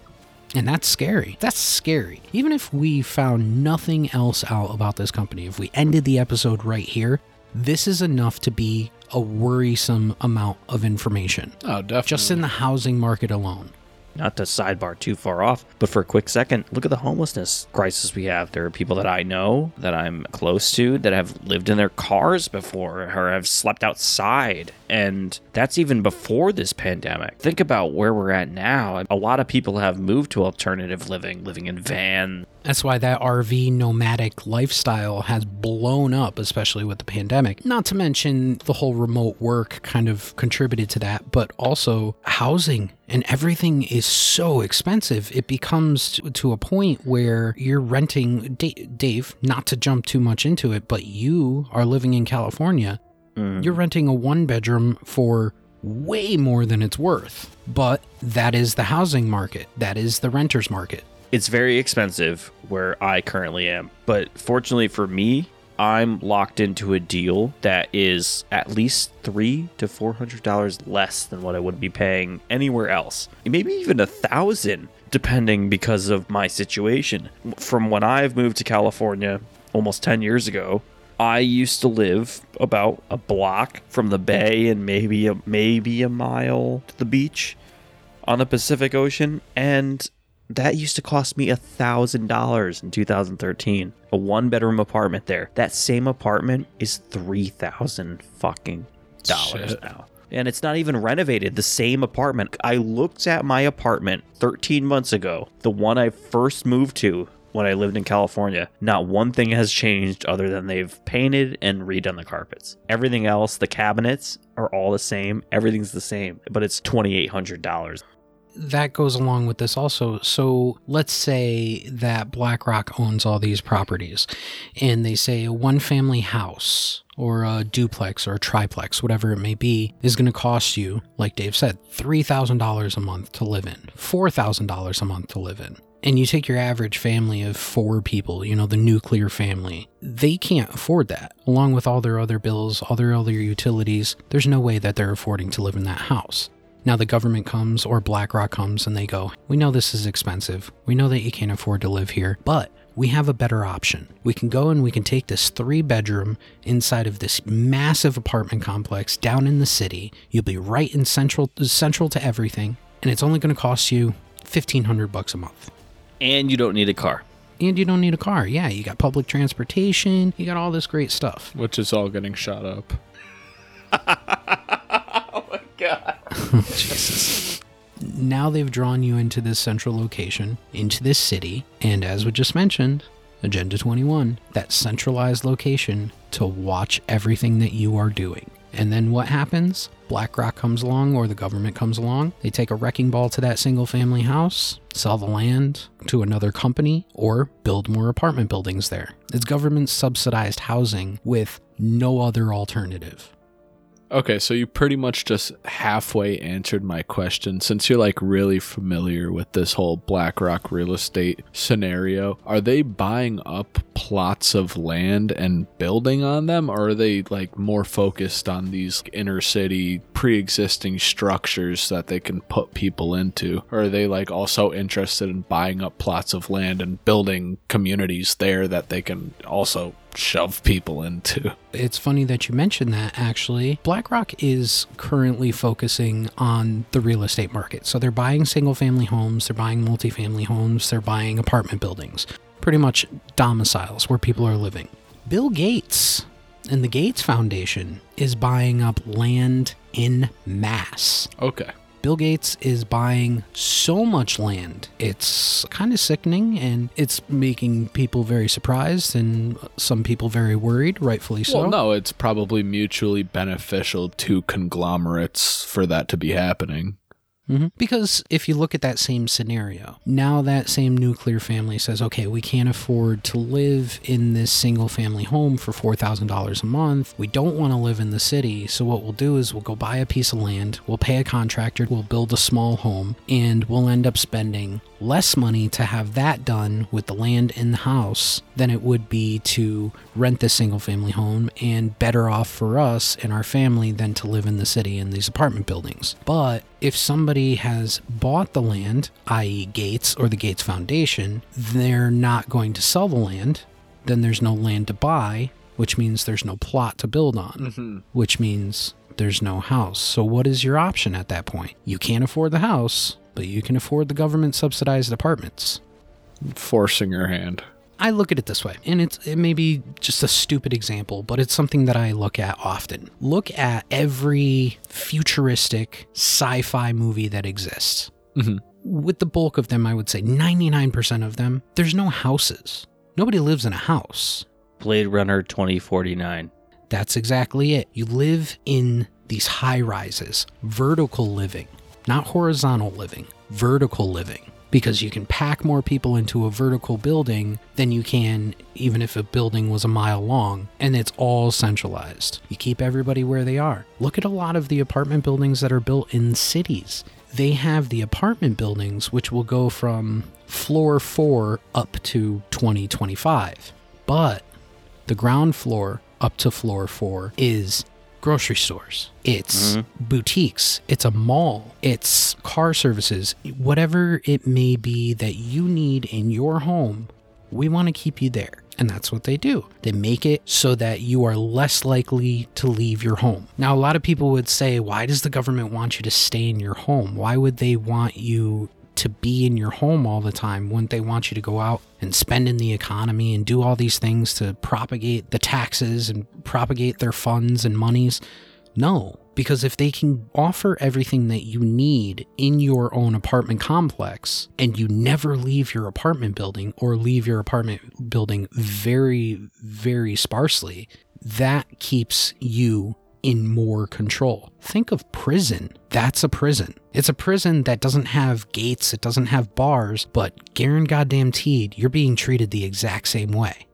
[SPEAKER 4] And that's scary. That's scary. Even if we found nothing else out about this company, if we ended the episode right here, this is enough to be a worrisome amount of information.
[SPEAKER 5] Oh, definitely.
[SPEAKER 4] Just in the housing market alone.
[SPEAKER 3] Not to sidebar too far off, but for a quick second, look at the homelessness crisis we have. There are people that I know, that I'm close to, that have lived in their cars before or have slept outside. And that's even before this pandemic. Think about where we're at now. A lot of people have moved to alternative living, living in vans.
[SPEAKER 4] That's why that RV nomadic lifestyle has blown up, especially with the pandemic. Not to mention the whole remote work kind of contributed to that, but also housing and everything is so expensive. It becomes to a point where you're renting, Da- Dave, not to jump too much into it, but you are living in California.
[SPEAKER 3] Mm.
[SPEAKER 4] You're renting a one bedroom for way more than it's worth. But that is the housing market, that is the renter's market.
[SPEAKER 3] It's very expensive where I currently am, but fortunately for me, I'm locked into a deal that is at least three to four hundred dollars less than what I would be paying anywhere else. Maybe even a thousand, depending because of my situation. From when I've moved to California almost ten years ago, I used to live about a block from the bay and maybe a maybe a mile to the beach on the Pacific Ocean, and that used to cost me a thousand dollars in 2013. A one bedroom apartment there. That same apartment is three thousand fucking dollars
[SPEAKER 5] Shit.
[SPEAKER 3] now. And it's not even renovated. The same apartment. I looked at my apartment 13 months ago, the one I first moved to when I lived in California. Not one thing has changed other than they've painted and redone the carpets. Everything else, the cabinets are all the same. Everything's the same, but it's $2,800.
[SPEAKER 4] That goes along with this also. So let's say that BlackRock owns all these properties and they say a one family house or a duplex or a triplex, whatever it may be, is going to cost you, like Dave said, $3,000 a month to live in, $4,000 a month to live in. And you take your average family of four people, you know, the nuclear family, they can't afford that. Along with all their other bills, all their other utilities, there's no way that they're affording to live in that house. Now the government comes or BlackRock comes and they go, We know this is expensive. We know that you can't afford to live here, but we have a better option. We can go and we can take this three bedroom inside of this massive apartment complex down in the city. You'll be right in central central to everything, and it's only going to cost you 1500 bucks a month.
[SPEAKER 3] And you don't need a car.
[SPEAKER 4] And you don't need a car. Yeah, you got public transportation, you got all this great stuff.
[SPEAKER 5] Which is all getting shot up.
[SPEAKER 4] Jesus. Now they've drawn you into this central location, into this city, and as we just mentioned, Agenda 21, that centralized location to watch everything that you are doing. And then what happens? BlackRock comes along or the government comes along. They take a wrecking ball to that single family house, sell the land to another company, or build more apartment buildings there. It's government subsidized housing with no other alternative.
[SPEAKER 5] Okay, so you pretty much just halfway answered my question. Since you're like really familiar with this whole BlackRock real estate scenario, are they buying up plots of land and building on them, or are they like more focused on these inner city pre existing structures that they can put people into? Or are they like also interested in buying up plots of land and building communities there that they can also shove people into?
[SPEAKER 4] It's funny that you mentioned that actually. BlackRock is currently focusing on the real estate market. So they're buying single family homes, they're buying multifamily homes, they're buying apartment buildings, pretty much domiciles where people are living. Bill Gates and the Gates Foundation is buying up land in mass.
[SPEAKER 5] Okay.
[SPEAKER 4] Bill Gates is buying so much land. It's kind of sickening and it's making people very surprised and some people very worried, rightfully so.
[SPEAKER 5] Well, no, it's probably mutually beneficial to conglomerates for that to be happening.
[SPEAKER 4] Mhm. Because if you look at that same scenario, now that same nuclear family says, okay, we can't afford to live in this single family home for $4,000 a month. We don't want to live in the city. So what we'll do is we'll go buy a piece of land, we'll pay a contractor, we'll build a small home, and we'll end up spending less money to have that done with the land in the house than it would be to rent this single family home and better off for us and our family than to live in the city in these apartment buildings. But if somebody has bought the land, i.e., Gates or the Gates Foundation, they're not going to sell the land, then there's no land to buy, which means there's no plot to build on, mm-hmm. which means there's no house. So, what is your option at that point? You can't afford the house, but you can afford the government subsidized apartments.
[SPEAKER 5] Forcing your hand.
[SPEAKER 4] I look at it this way, and it's it may be just a stupid example, but it's something that I look at often. Look at every futuristic sci-fi movie that exists.
[SPEAKER 5] Mhm.
[SPEAKER 4] With the bulk of them, I would say 99% of them, there's no houses. Nobody lives in a house.
[SPEAKER 3] Blade Runner 2049.
[SPEAKER 4] That's exactly it. You live in these high rises, vertical living, not horizontal living, vertical living. Because you can pack more people into a vertical building than you can even if a building was a mile long and it's all centralized. You keep everybody where they are. Look at a lot of the apartment buildings that are built in cities. They have the apartment buildings which will go from floor 4 up to 2025. But the ground floor up to floor 4 is grocery stores. It's mm-hmm. boutiques. It's a mall. It's car services. Whatever it may be that you need in your home, we want to keep you there. And that's what they do. They make it so that you are less likely to leave your home. Now, a lot of people would say, why does the government want you to stay in your home? Why would they want you to be in your home all the time? Wouldn't they want you to go out and spend in the economy and do all these things to propagate the taxes and propagate their funds and monies? No, because if they can offer everything that you need in your own apartment complex and you never leave your apartment building or leave your apartment building very, very sparsely, that keeps you in more control. Think of prison. That's a prison. It's a prison that doesn't have gates, it doesn't have bars, but Garen goddamn teed, you're being treated the exact same way.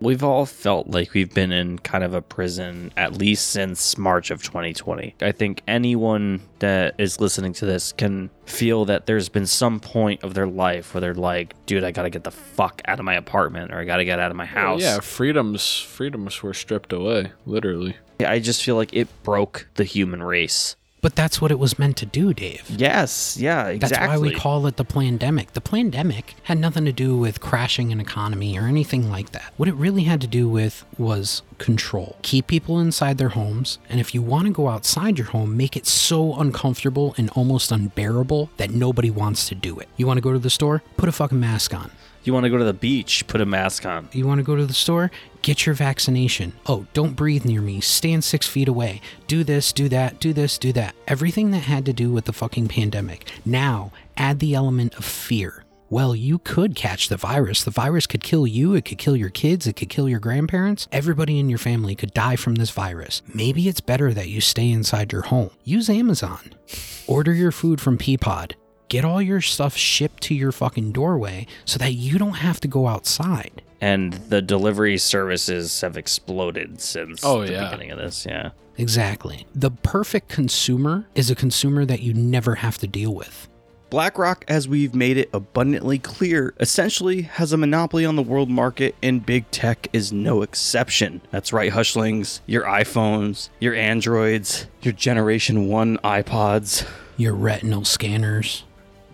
[SPEAKER 3] We've all felt like we've been in kind of a prison at least since March of 2020. I think anyone that is listening to this can feel that there's been some point of their life where they're like, dude, I gotta get the fuck out of my apartment or I gotta get out of my oh, house.
[SPEAKER 5] Yeah, freedoms freedoms were stripped away, literally.
[SPEAKER 3] I just feel like it broke the human race.
[SPEAKER 4] But that's what it was meant to do, Dave.
[SPEAKER 3] Yes, yeah, exactly.
[SPEAKER 4] That's why we call it the pandemic. The pandemic had nothing to do with crashing an economy or anything like that. What it really had to do with was control. Keep people inside their homes, and if you want to go outside your home, make it so uncomfortable and almost unbearable that nobody wants to do it. You want to go to the store? Put a fucking mask on.
[SPEAKER 3] You want to go to the beach, put a mask on.
[SPEAKER 4] You want to go to the store? Get your vaccination. Oh, don't breathe near me. Stand six feet away. Do this, do that, do this, do that. Everything that had to do with the fucking pandemic. Now, add the element of fear. Well, you could catch the virus. The virus could kill you. It could kill your kids. It could kill your grandparents. Everybody in your family could die from this virus. Maybe it's better that you stay inside your home. Use Amazon. Order your food from Peapod get all your stuff shipped to your fucking doorway so that you don't have to go outside.
[SPEAKER 3] And the delivery services have exploded since
[SPEAKER 5] Oh,
[SPEAKER 3] the
[SPEAKER 5] yeah.
[SPEAKER 3] beginning of this. Yeah.
[SPEAKER 4] Exactly. The perfect consumer is a consumer that you never have to deal with.
[SPEAKER 3] BlackRock, as we've made it abundantly clear, essentially has a monopoly on the world market, and big tech is no exception. That's right, Hushlings. Your iPhones, your Androids, your Generation 1 iPods.
[SPEAKER 4] Your retinal scanners.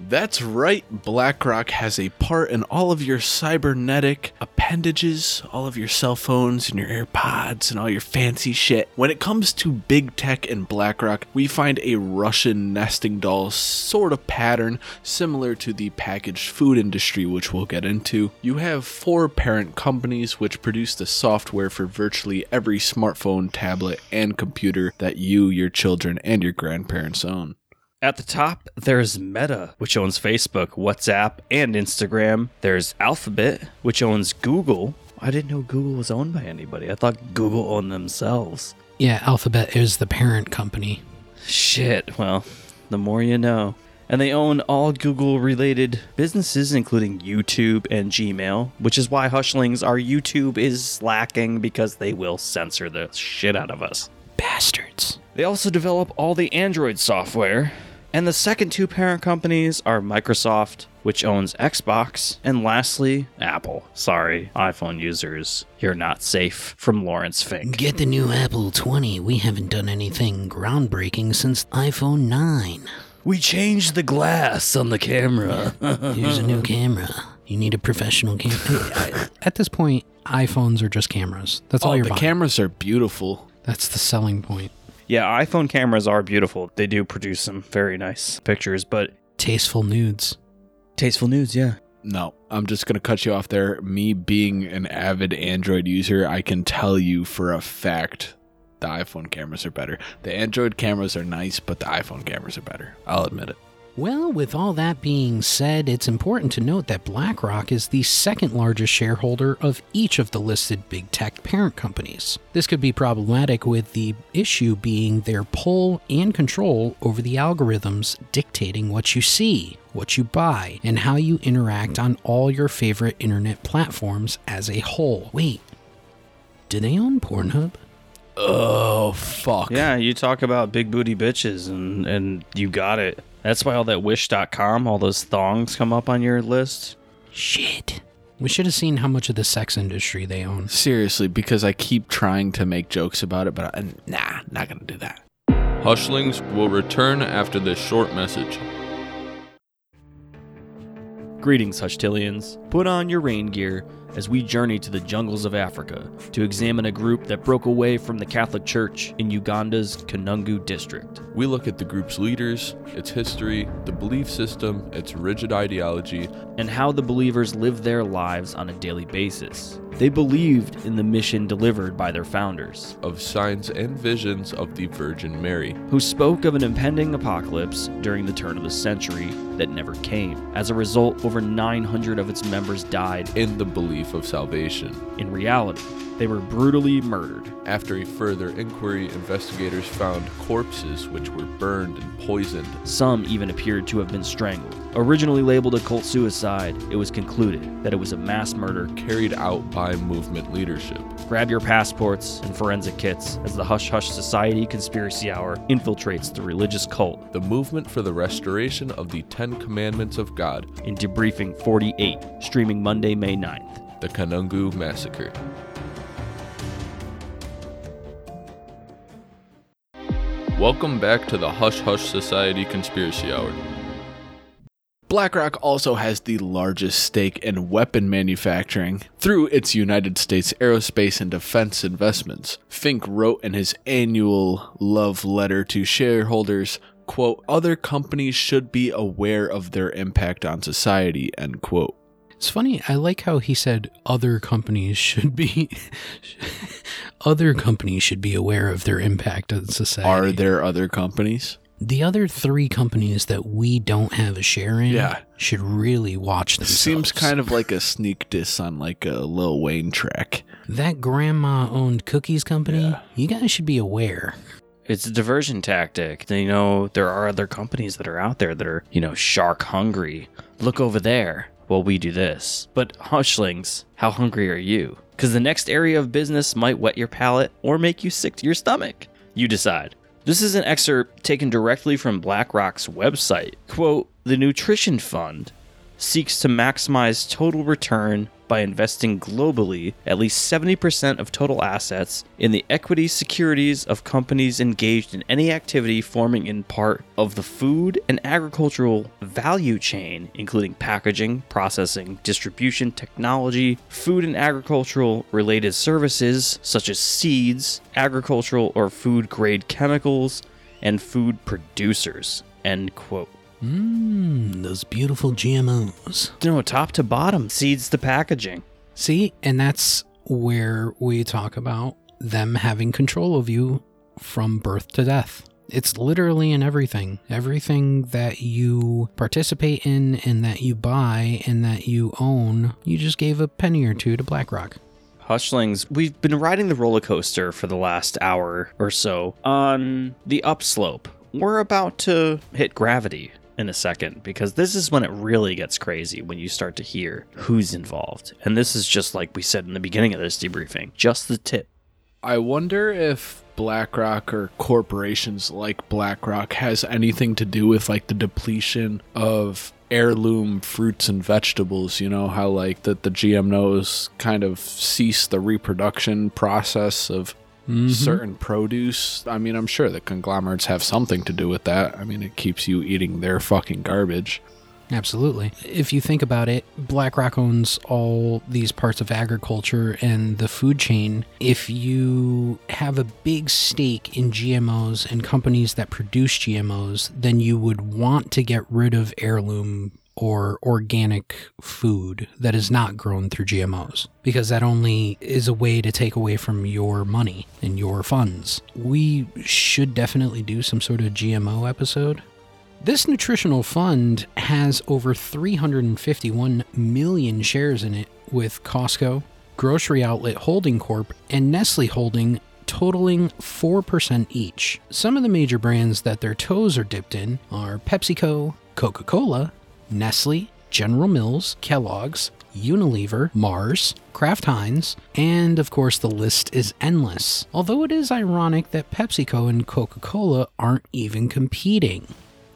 [SPEAKER 5] That's right, BlackRock has a part in all of your cybernetic appendages, all of your cell phones and your AirPods and all your fancy shit. When it comes to big tech and BlackRock, we find a Russian nesting doll sort of pattern similar to the packaged food industry, which we'll get into. You have four parent companies which produce the software for virtually every smartphone, tablet, and computer that you, your children, and your grandparents own.
[SPEAKER 3] At the top, there's Meta, which owns Facebook, WhatsApp, and Instagram. There's Alphabet, which owns Google. I didn't know Google was owned by anybody. I thought Google owned themselves.
[SPEAKER 4] Yeah, Alphabet is the parent company.
[SPEAKER 3] Shit, well, the more you know. And they own all Google related businesses, including YouTube and Gmail, which is why Hushlings, our YouTube is lacking because they will censor the shit out of us.
[SPEAKER 4] Bastards.
[SPEAKER 3] They also develop all the Android software. And the second two parent companies are Microsoft, which owns Xbox, and lastly, Apple. Sorry, iPhone users, you're not safe from Lawrence Fink.
[SPEAKER 6] Get the new Apple 20. We haven't done anything groundbreaking since iPhone 9.
[SPEAKER 3] We changed the glass on the camera.
[SPEAKER 6] Here's a new camera. You need a professional camera.
[SPEAKER 4] At this point, iPhones are just cameras. That's all
[SPEAKER 5] Oh,
[SPEAKER 4] you're
[SPEAKER 5] the
[SPEAKER 4] buying.
[SPEAKER 5] cameras are beautiful.
[SPEAKER 4] That's the selling point.
[SPEAKER 3] Yeah, iPhone cameras are beautiful. They do produce some very nice pictures, but
[SPEAKER 4] Tasteful nudes.
[SPEAKER 3] tasteful nudes, yeah.
[SPEAKER 5] No, I'm just going to cut you off there. Me being an avid Android user, I can tell you for a fact the iPhone cameras are better. The Android cameras are nice, but the iPhone cameras are better. I'll admit it.
[SPEAKER 4] Well, with all that being said, it's important to note that BlackRock is the second largest shareholder of each of the listed big tech parent companies. This could be problematic with the issue being their pull and control over the algorithms dictating what you see, what you buy, and how you interact on all your favorite internet platforms as a whole. Wait, do they own Pornhub?
[SPEAKER 5] Oh fuck.
[SPEAKER 3] Yeah, you talk about big booty bitches and and you got it. That's why all that wish.com, all those thongs come up on your list.
[SPEAKER 4] Shit. We should have seen how much of the sex industry they own.
[SPEAKER 5] Seriously, because I keep trying to make jokes about it, but I, nah, not gonna do that.
[SPEAKER 7] Hushlings will return after this short message.
[SPEAKER 3] Greetings, Hushtillians. Put on your rain gear as we journey to the jungles of Africa to examine a group that broke away from the Catholic Church in Uganda's Kanungu district.
[SPEAKER 7] We look at the group's leaders, its history, the belief system, its rigid ideology,
[SPEAKER 3] and how the believers live their lives on a daily basis. They believed in the mission delivered by their founders,
[SPEAKER 7] of signs and visions of the Virgin Mary.
[SPEAKER 3] who spoke of an impending apocalypse during the turn of the century that never came. As a result, over 900 of its members died.
[SPEAKER 7] in the belief of salvation.
[SPEAKER 3] In reality, they were brutally murdered.
[SPEAKER 7] After a further inquiry, investigators found corpses which were burned and poisoned.
[SPEAKER 3] Some even appeared to have been strangled. Originally labeled a cult suicide, it was concluded that it was a mass murder.
[SPEAKER 7] Carried out by movement leadership.
[SPEAKER 3] Grab your passports and forensic kits as the Hush Hush Society Conspiracy Hour infiltrates the religious cult
[SPEAKER 7] The movement for the restoration of the Ten Commandments of God,
[SPEAKER 3] in Debriefing 48, streaming Monday, May 9th.
[SPEAKER 7] The Kanungu Massacre. Welcome back to the Hush Hush Society Conspiracy Hour.
[SPEAKER 5] BlackRock also has the largest stake in weapon manufacturing through its United States aerospace and defense investments. Fink wrote in his annual love letter to shareholders, quote, other companies should be aware of their impact on society, end quote.
[SPEAKER 4] It's funny. I like how he said other companies should be other companies should be aware of their impact on society.
[SPEAKER 5] Are there other companies?
[SPEAKER 4] the other three companies that we don't have a share in?
[SPEAKER 5] Yeah.
[SPEAKER 4] should really watch themselves.
[SPEAKER 5] Seems kind of like a sneak diss on like a Lil Wayne track.
[SPEAKER 4] that grandma-owned cookies company.
[SPEAKER 5] Yeah.
[SPEAKER 4] You guys should be aware.
[SPEAKER 3] It's a diversion tactic. You know, there are other companies that are out there that are, you know, shark hungry. Look over there. Well, we do this. But Hushlings, how hungry are you? Because the next area of business might whet your palate or make you sick to your stomach. You decide. This is an excerpt taken directly from BlackRock's website. Quote The Nutrition Fund seeks to maximize total return by investing globally at least 70% of total assets in the equity securities of companies engaged in any activity forming in part of the food and agricultural value chain, including packaging, processing, distribution, technology, food and agricultural related services such as seeds, agricultural or food grade chemicals, and food producers. End quote.
[SPEAKER 4] Mmm, those beautiful GMOs.
[SPEAKER 3] No, top to bottom, seeds to packaging.
[SPEAKER 4] See, and that's where we talk about them having control of you from birth to death. It's literally in everything. Everything that you participate in and that you buy and that you own, you just gave a penny or two to BlackRock.
[SPEAKER 3] Hushlings, we've been riding the roller coaster for the last hour or so on the upslope. We're about to hit gravity in a second because this is when it really gets crazy when you start to hear who's involved. And this is just like we said in the beginning of this debriefing, just the tip.
[SPEAKER 5] I wonder if BlackRock or corporations like BlackRock has anything to do with like the depletion of heirloom fruits and vegetables. You know how like that the GMOs kind of cease the reproduction process of Mm-hmm. certain produce. I mean, I'm sure the conglomerates have something to do with that. I mean, it keeps you eating their fucking garbage.
[SPEAKER 4] Absolutely. If you think about it, BlackRock owns all these parts of agriculture and the food chain. If you have a big stake in GMOs and companies that produce GMOs, then you would want to get rid of heirloom or organic food that is not grown through GMOs because that only is a way to take away from your money and your funds. We should definitely do some sort of GMO episode This nutritional fund has over 351 million shares in it, with Costco, Grocery Outlet Holding Corp, and Nestle Holding totaling 4% each. Some of the major brands that their toes are dipped in are PepsiCo, Coca Cola, Nestle, General Mills, Kellogg's, Unilever, Mars, Kraft Heinz, and of course the list is endless. Although it is ironic that PepsiCo and Coca Cola aren't even competing.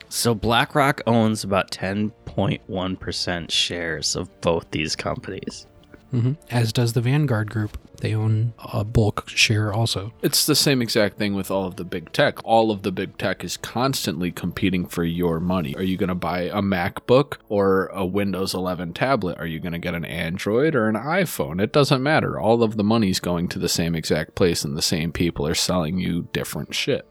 [SPEAKER 3] So BlackRock owns about 10.1% shares of both these companies.
[SPEAKER 4] hmm As does the Vanguard Group. They own a bulk share also.
[SPEAKER 5] It's the same exact thing with all of the big tech. All of the big tech is constantly competing for your money. Are you going to buy a MacBook or a Windows 11 tablet? Are you going to get an Android or an iPhone? It doesn't matter. All of the money's going to the same exact place and the same people are selling you different shit.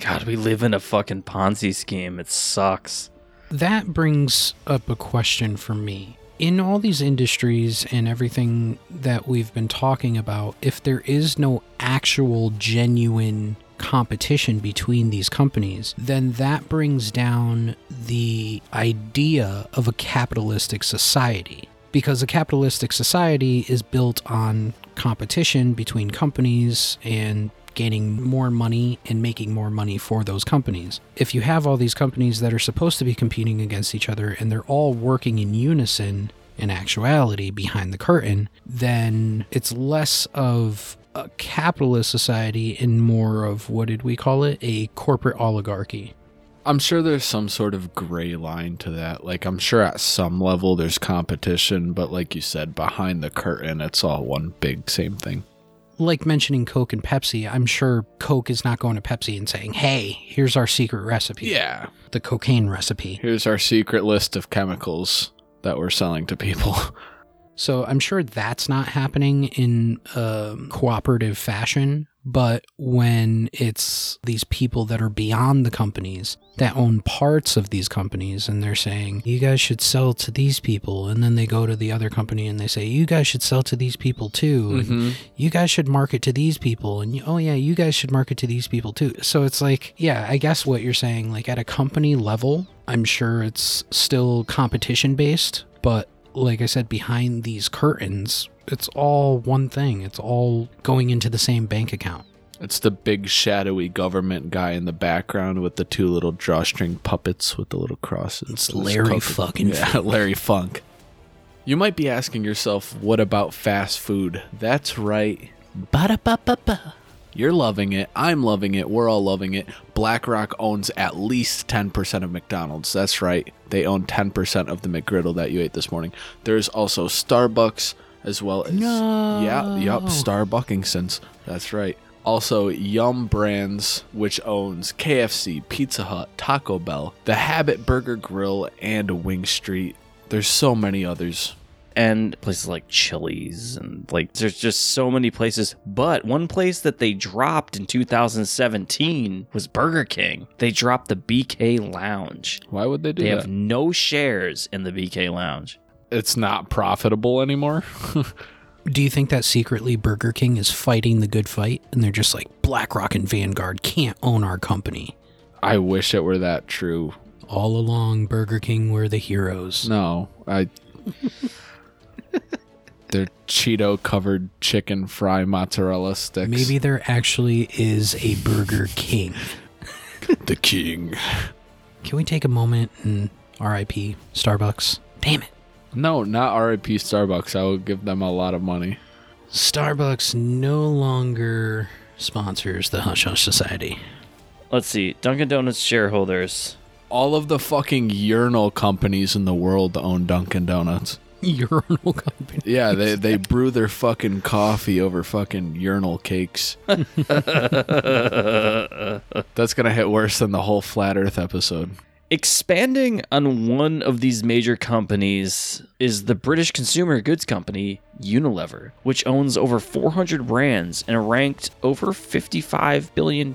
[SPEAKER 3] God, we live in a fucking Ponzi scheme. It sucks.
[SPEAKER 4] That brings up a question for me. In all these industries and everything that we've been talking about, if there is no actual genuine competition between these companies, then that brings down the idea of a capitalistic society. Because a capitalistic society is built on competition between companies and gaining more money and making more money for those companies. If you have all these companies that are supposed to be competing against each other and they're all working in unison in actuality behind the curtain, then it's less of a capitalist society and more of what did we call it? A corporate oligarchy.
[SPEAKER 5] I'm sure there's some sort of gray line to that. Like, I'm sure at some level there's competition, but like you said, behind the curtain, it's all one big same thing.
[SPEAKER 4] Like mentioning Coke and Pepsi, I'm sure Coke is not going to Pepsi and saying, hey, here's our secret recipe.
[SPEAKER 5] Yeah.
[SPEAKER 4] The cocaine recipe.
[SPEAKER 5] Here's our secret list of chemicals that we're selling to people.
[SPEAKER 4] So I'm sure that's not happening in a cooperative fashion. But when it's these people that are beyond the companies that own parts of these companies and they're saying, you guys should sell to these people. And then they go to the other company and they say, you guys should sell to these people too. And mm-hmm. you guys should market to these people. And oh, yeah, you guys should market to these people too. So it's like, yeah, I guess what you're saying, like at a company level, I'm sure it's still competition based. But like I said, behind these curtains, it's all one thing. It's all going into the same bank account.
[SPEAKER 5] It's the big shadowy government guy in the background with the two little drawstring puppets with the little crosses.
[SPEAKER 6] It's Larry fucking
[SPEAKER 5] yeah, Larry Fink. You might be asking yourself, what about fast food? That's right.
[SPEAKER 6] Ba-da-ba-ba-ba.
[SPEAKER 5] You're loving it. I'm loving it. We're all loving it. BlackRock owns at least 10% of McDonald's. That's right. They own 10% of the McGriddle that you ate this morning. There's also Starbucks as well as
[SPEAKER 4] No.
[SPEAKER 5] Yeah, yup, Starbuckingsons. That's right. Also, Yum Brands, which owns KFC, Pizza Hut, Taco Bell, The Habit Burger Grill, and Wing Street. There's so many others.
[SPEAKER 3] And places like Chili's and like there's just so many places. But one place that they dropped in 2017 was Burger King. They dropped the BK Lounge.
[SPEAKER 5] Why would they do
[SPEAKER 3] They
[SPEAKER 5] that?
[SPEAKER 3] They have no shares in the BK Lounge.
[SPEAKER 5] it's not profitable anymore.
[SPEAKER 4] Do you think that secretly Burger King is fighting the good fight and they're just like BlackRock and Vanguard can't own our company?
[SPEAKER 5] I wish it were that true.
[SPEAKER 4] All along, Burger King were the heroes.
[SPEAKER 5] No, I. They're Cheeto covered chicken fry mozzarella sticks.
[SPEAKER 4] Maybe there actually is a Burger King.
[SPEAKER 5] the king.
[SPEAKER 4] Can we take a moment and RIP Starbucks? Damn it.
[SPEAKER 5] No, not RIP Starbucks. I will give them a lot of money.
[SPEAKER 4] Starbucks no longer sponsors the Hush Hush Society.
[SPEAKER 3] Let's see. Dunkin' Donuts shareholders.
[SPEAKER 5] All of the fucking urinal companies in the world own Dunkin' Donuts.
[SPEAKER 4] Urinal company.
[SPEAKER 5] Yeah, they, they brew their fucking coffee over fucking urinal cakes. That's gonna hit worse than the whole flat Earth episode.
[SPEAKER 3] Expanding on one of these major companies is the British consumer goods company Unilever, which owns over 400 brands and ranked over $55 billion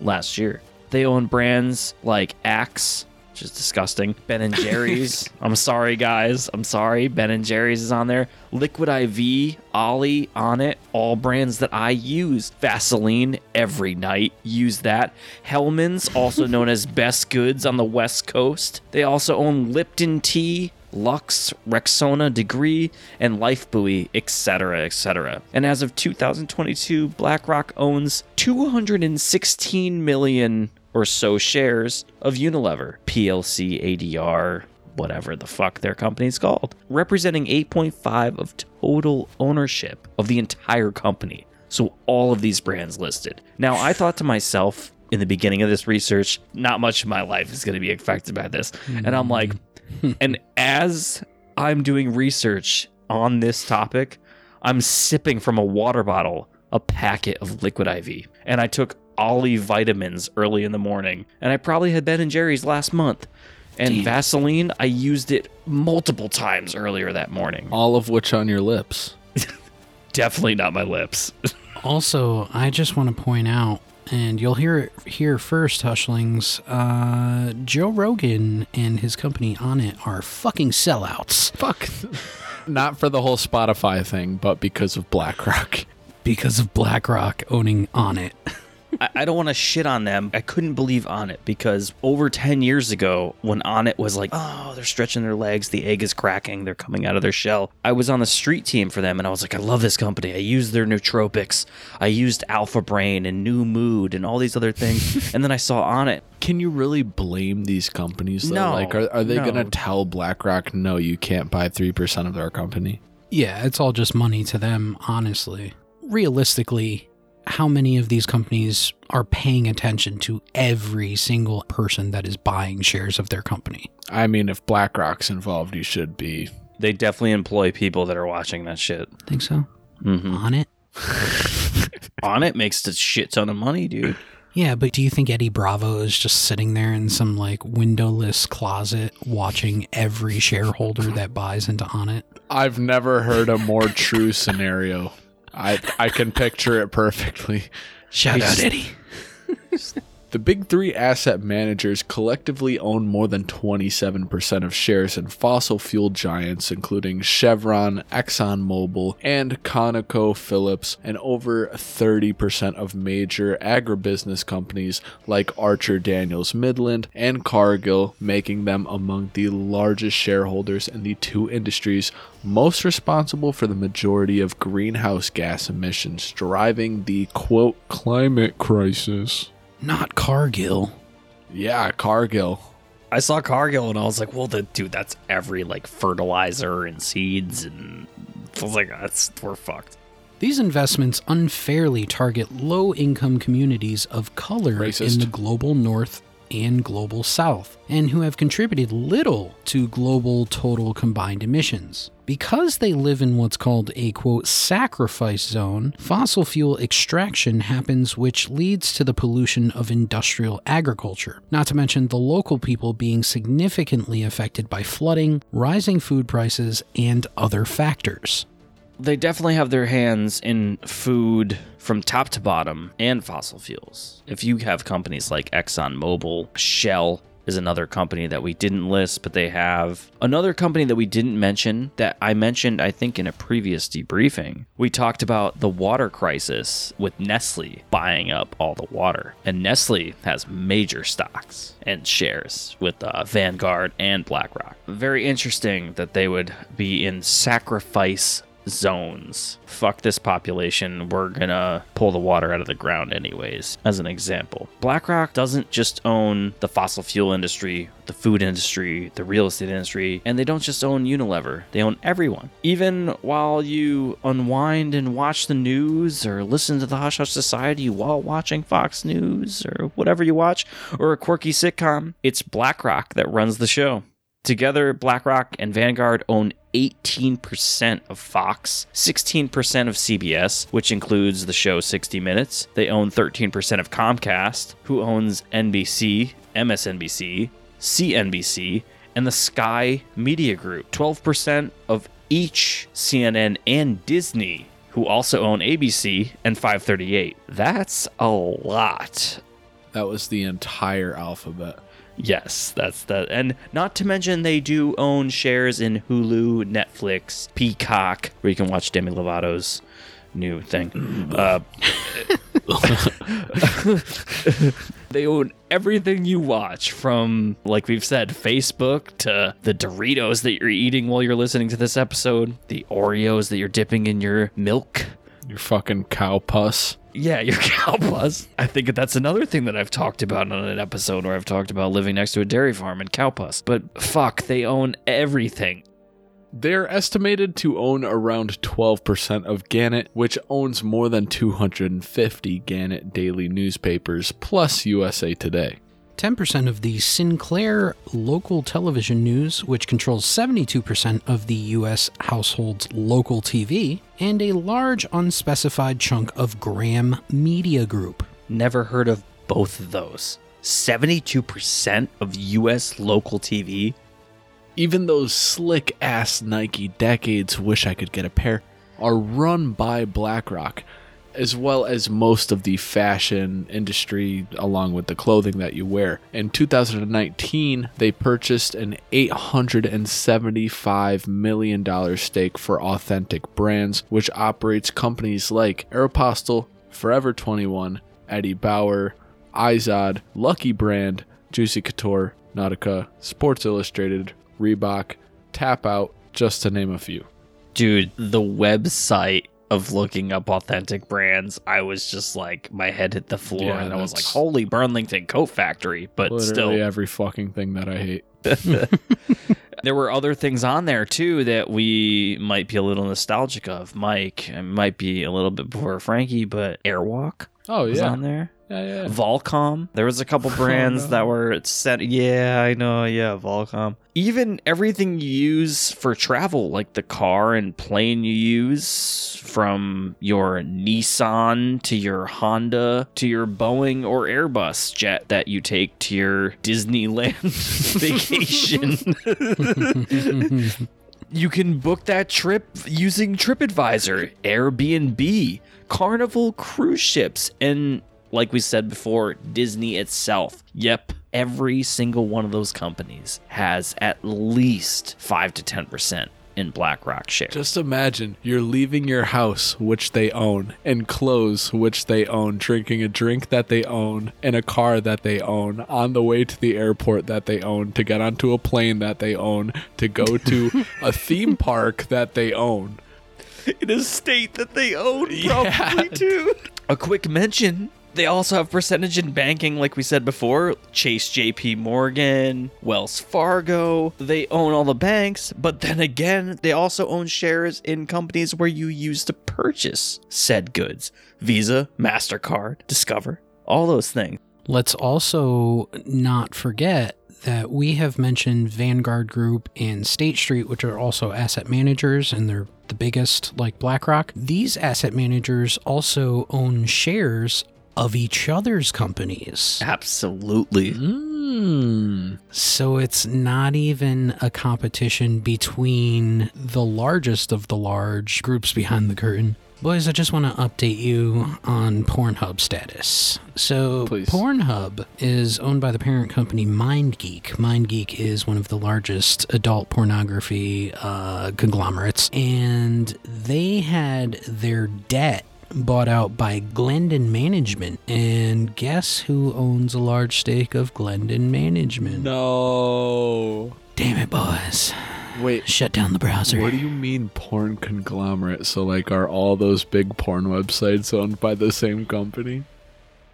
[SPEAKER 3] last year. They own brands like Axe, which is disgusting. Ben and Jerry's. I'm sorry, guys. I'm sorry. Ben and Jerry's is on there. Liquid IV, Olly, on it. All brands that I use. Vaseline every night. Use that. Hellmann's, also known as Best Foods on the West Coast. They also own Lipton Tea. Lux, Rexona, Degree, and Lifebuoy, etc., etc. And as of 2022, BlackRock owns 216 million or so shares of Unilever, PLC, ADR, whatever the fuck their company's called, representing 8.5 of total ownership of the entire company. So all of these brands listed. Now I thought to myself in the beginning of this research, not much of my life is going to be affected by this. And I'm like, hmm. and as I'm doing research on this topic, I'm sipping from a water bottle a packet of liquid IV. And I took Olly vitamins early in the morning. And I probably had Ben and Jerry's last month. And Vaseline, I used it multiple times earlier that morning.
[SPEAKER 5] All of which on your lips.
[SPEAKER 3] Definitely not my lips.
[SPEAKER 4] Also, I just want to point out, and you'll hear it here first, Hushlings. Uh, Joe Rogan and his company Onnit are fucking sellouts
[SPEAKER 5] Fuck. Not for the whole Spotify thing, but because of BlackRock.
[SPEAKER 4] because of BlackRock owning Onnit.
[SPEAKER 3] I, I don't want to shit on them. I couldn't believe Onnit because over 10 years ago, when Onnit was like, oh, they're stretching their legs, the egg is cracking, they're coming out of their shell, I was on the street team for them and I was like, I love this company. I used their nootropics, I used Alpha Brain and New Mood and all these other things. and then I saw Onnit.
[SPEAKER 5] Can you really blame these companies? Though?
[SPEAKER 3] No,
[SPEAKER 5] Like, are, are they
[SPEAKER 3] no.
[SPEAKER 5] going to tell BlackRock, no, you can't buy 3% of their company?
[SPEAKER 4] Yeah, it's all just money to them, honestly. Realistically, how many of these companies are paying attention to every single person that is buying shares of their company?
[SPEAKER 5] I mean, if BlackRock's involved, you should be.
[SPEAKER 3] They definitely employ people that are watching that shit.
[SPEAKER 4] Think so?
[SPEAKER 3] Mm-hmm.
[SPEAKER 4] Onnit?
[SPEAKER 3] Onnit makes a shit ton of money, dude.
[SPEAKER 4] Yeah, but do you think Eddie Bravo is just sitting there in some like windowless closet watching every shareholder that buys into Onnit?
[SPEAKER 5] I've never heard a more true scenario. I I can picture it perfectly.
[SPEAKER 4] Shout out Eddie.
[SPEAKER 5] The big three asset managers collectively own more than 27% of shares in fossil fuel giants, including Chevron, ExxonMobil, and ConocoPhillips, and over 30% of major agribusiness companies like Archer Daniels Midland and Cargill, making them among the largest shareholders in the two industries most responsible for the majority of greenhouse gas emissions, driving the quote climate crisis.
[SPEAKER 4] Not Cargill.
[SPEAKER 5] Yeah, Cargill.
[SPEAKER 3] I saw Cargill and I was like, well, the, dude, that's every like fertilizer and seeds. And I was like, that's, we're fucked.
[SPEAKER 4] These investments unfairly target low income communities of color
[SPEAKER 5] Racist.
[SPEAKER 4] in the global north and global south, and who have contributed little to global total combined emissions. Because they live in what's called a quote sacrifice zone, fossil fuel extraction happens, which leads to the pollution of industrial agriculture. Not to mention the local people being significantly affected by flooding, rising food prices, and other factors.
[SPEAKER 3] They definitely have their hands in food from top to bottom and fossil fuels. If you have companies like ExxonMobil, Shell is another company that we didn't list, but they have another company that we didn't mention that I mentioned, I think, in a previous debriefing. We talked about the water crisis with Nestle buying up all the water. And Nestle has major stocks and shares with uh, Vanguard and BlackRock. Very interesting that they would be in sacrifice zones. Fuck this population. We're gonna pull the water out of the ground anyways, as an example. BlackRock doesn't just own the fossil fuel industry, the food industry, the real estate industry, and they don't just own Unilever. They own everyone. Even while you unwind and watch the news or listen to the Hush Hush Society while watching Fox News or whatever you watch, or a quirky sitcom, it's BlackRock that runs the show. Together, BlackRock and Vanguard own 18% of Fox, 16% of CBS, which includes the show 60 Minutes. They own 13% of Comcast, who owns NBC, MSNBC, CNBC, and the Sky Media Group. 12% of each CNN and Disney, who also own ABC and 538. That's a lot.
[SPEAKER 5] That was the entire alphabet.
[SPEAKER 3] Yes, that's that. And not to mention, they do own shares in Hulu, Netflix, Peacock, where you can watch Demi Lovato's new thing. Uh, they own everything you watch from, like we've said, Facebook to the Doritos that you're eating while you're listening to this episode, the Oreos that you're dipping in your milk.
[SPEAKER 5] Your fucking cow puss.
[SPEAKER 3] Yeah, your cow puss. I think that's another thing that I've talked about on an episode where I've talked about living next to a dairy farm and cow puss. But fuck, they own everything.
[SPEAKER 5] They're estimated to own around 12% of Gannett, which owns more than 250 Gannett daily newspapers, plus USA Today.
[SPEAKER 4] 10% of the Sinclair local television news, which controls 72% of the U.S. household's local TV, and a large unspecified chunk of Graham Media Group.
[SPEAKER 3] Never heard of both of those. 72% of US local TV?
[SPEAKER 5] Even those slick ass Nike decades wish I could get a pair are run by BlackRock, as well as most of the fashion industry, along with the clothing that you wear. In 2019, they purchased an $875 million stake for Authentic Brands, which operates companies like Aeropostale, Forever 21, Eddie Bauer, Izod, Lucky Brand, Juicy Couture, Nautica, Sports Illustrated, Reebok, Tap Out, just to name a few.
[SPEAKER 3] Dude, the website of looking up authentic brands, I was just like, my head hit the floor
[SPEAKER 5] Yeah,
[SPEAKER 3] and I was like, holy Burlington Coat Factory. But still,
[SPEAKER 5] every fucking thing that I hate.
[SPEAKER 3] There were other things on there too that we might be a little nostalgic of. Mike, it might be a little bit before Frankie, but Airwalk
[SPEAKER 5] Oh
[SPEAKER 3] was
[SPEAKER 5] yeah,
[SPEAKER 3] on there.
[SPEAKER 5] Yeah, yeah.
[SPEAKER 3] Volcom. There was a couple oh, brands
[SPEAKER 5] no.
[SPEAKER 3] that were set. Yeah, I know. Yeah, Volcom. Even everything you use for travel, like the car and plane you use, from your Nissan to your Honda to your Boeing or Airbus jet that you take to your Disneyland vacation. You can book that trip using TripAdvisor, Airbnb, Carnival cruise ships, and like we said before, Disney itself. Yep, every single one of those companies has at least 5 to 10% in BlackRock shares.
[SPEAKER 5] Just imagine you're leaving your house, which they own, and clothes, which they own, drinking a drink that they own, and a car that they own, on the way to the airport that they own, to get onto a plane that they own, to go to a theme park that they own.
[SPEAKER 3] in a state that they own
[SPEAKER 5] Yeah.
[SPEAKER 3] probably too. A quick mention. They also have percentage in banking, like we said before. Chase JP Morgan, Wells Fargo. They own all the banks, but then again, they also own shares in companies where you use to purchase said goods. Visa, MasterCard, Discover, all those things.
[SPEAKER 4] Let's also not forget that we have mentioned Vanguard Group and State Street, which are also asset managers, and they're the biggest, like BlackRock. These asset managers also own shares of each other's companies.
[SPEAKER 3] Absolutely.
[SPEAKER 5] Mmm.
[SPEAKER 4] So it's not even a competition between the largest of the large groups behind the curtain. Boys, I just want to update you on Pornhub status. So,
[SPEAKER 5] Please.
[SPEAKER 4] Pornhub is owned by the parent company MindGeek. MindGeek is one of the largest adult pornography uh, conglomerates, and they had their debt bought out by Glendon Management. And guess who owns a large stake of Glendon Management?
[SPEAKER 5] No.
[SPEAKER 4] Damn it, boys.
[SPEAKER 5] Wait.
[SPEAKER 4] Shut down the browser.
[SPEAKER 5] What do you mean porn conglomerate? So like are all those big porn websites owned by the same company?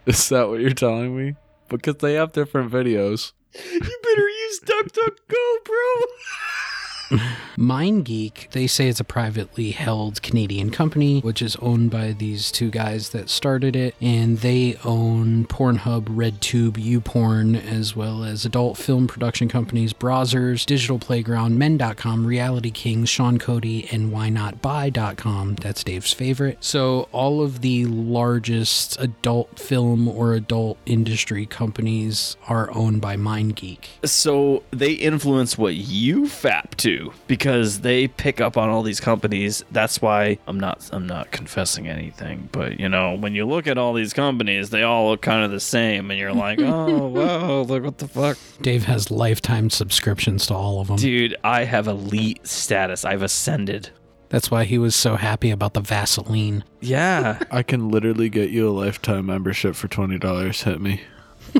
[SPEAKER 5] Is that what you're telling me? Because they have different videos.
[SPEAKER 3] You better use DuckDuckGo, bro.
[SPEAKER 4] MindGeek, they say it's a privately held Canadian company, which is owned by these two guys that started it, and they own Pornhub, RedTube, YouPorn, as well as adult film production companies Brazzers, Digital Playground, Men.com, Reality Kings, Sean Cody, and WhyNotBi.com. That's Dave's favorite. So all of the largest adult film or adult industry companies are owned by MindGeek.
[SPEAKER 3] So they influence what you fap to. Do because they pick up on all these companies. That's why I'm not I'm not confessing anything, but you know, when you look at all these companies, they all look kind of the same and you're like, "Oh, wow, look what the fuck."
[SPEAKER 4] Dave has lifetime subscriptions to all of them.
[SPEAKER 3] Dude, I have elite status. I've ascended.
[SPEAKER 4] That's why he was so happy about the Vaseline.
[SPEAKER 3] Yeah,
[SPEAKER 5] I can literally get you a lifetime membership for $20. Hit me.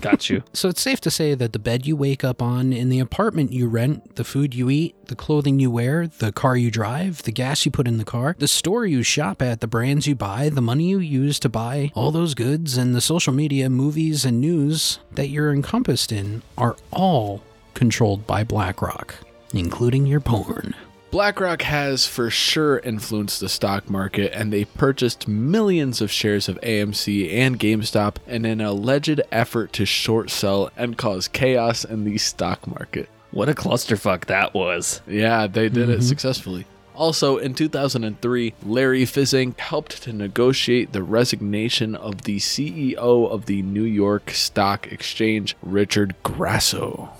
[SPEAKER 3] Got you.
[SPEAKER 4] So it's safe to say that the bed you wake up on, in the apartment you rent, the food you eat, the clothing you wear, the car you drive, the gas you put in the car, the store you shop at, the brands you buy, the money you use to buy all those goods, and the social media, movies, and news that you're encompassed in are all controlled by BlackRock, including your porn.
[SPEAKER 5] BlackRock has for sure influenced the stock market, and they purchased millions of shares of AMC and GameStop in an alleged effort to short sell and cause chaos in the stock market.
[SPEAKER 3] What a clusterfuck that was.
[SPEAKER 5] Yeah, they did it mm-hmm. successfully. Also, in 2003, Larry Fink helped to negotiate the resignation of the CEO of the New York Stock Exchange, Richard Grasso.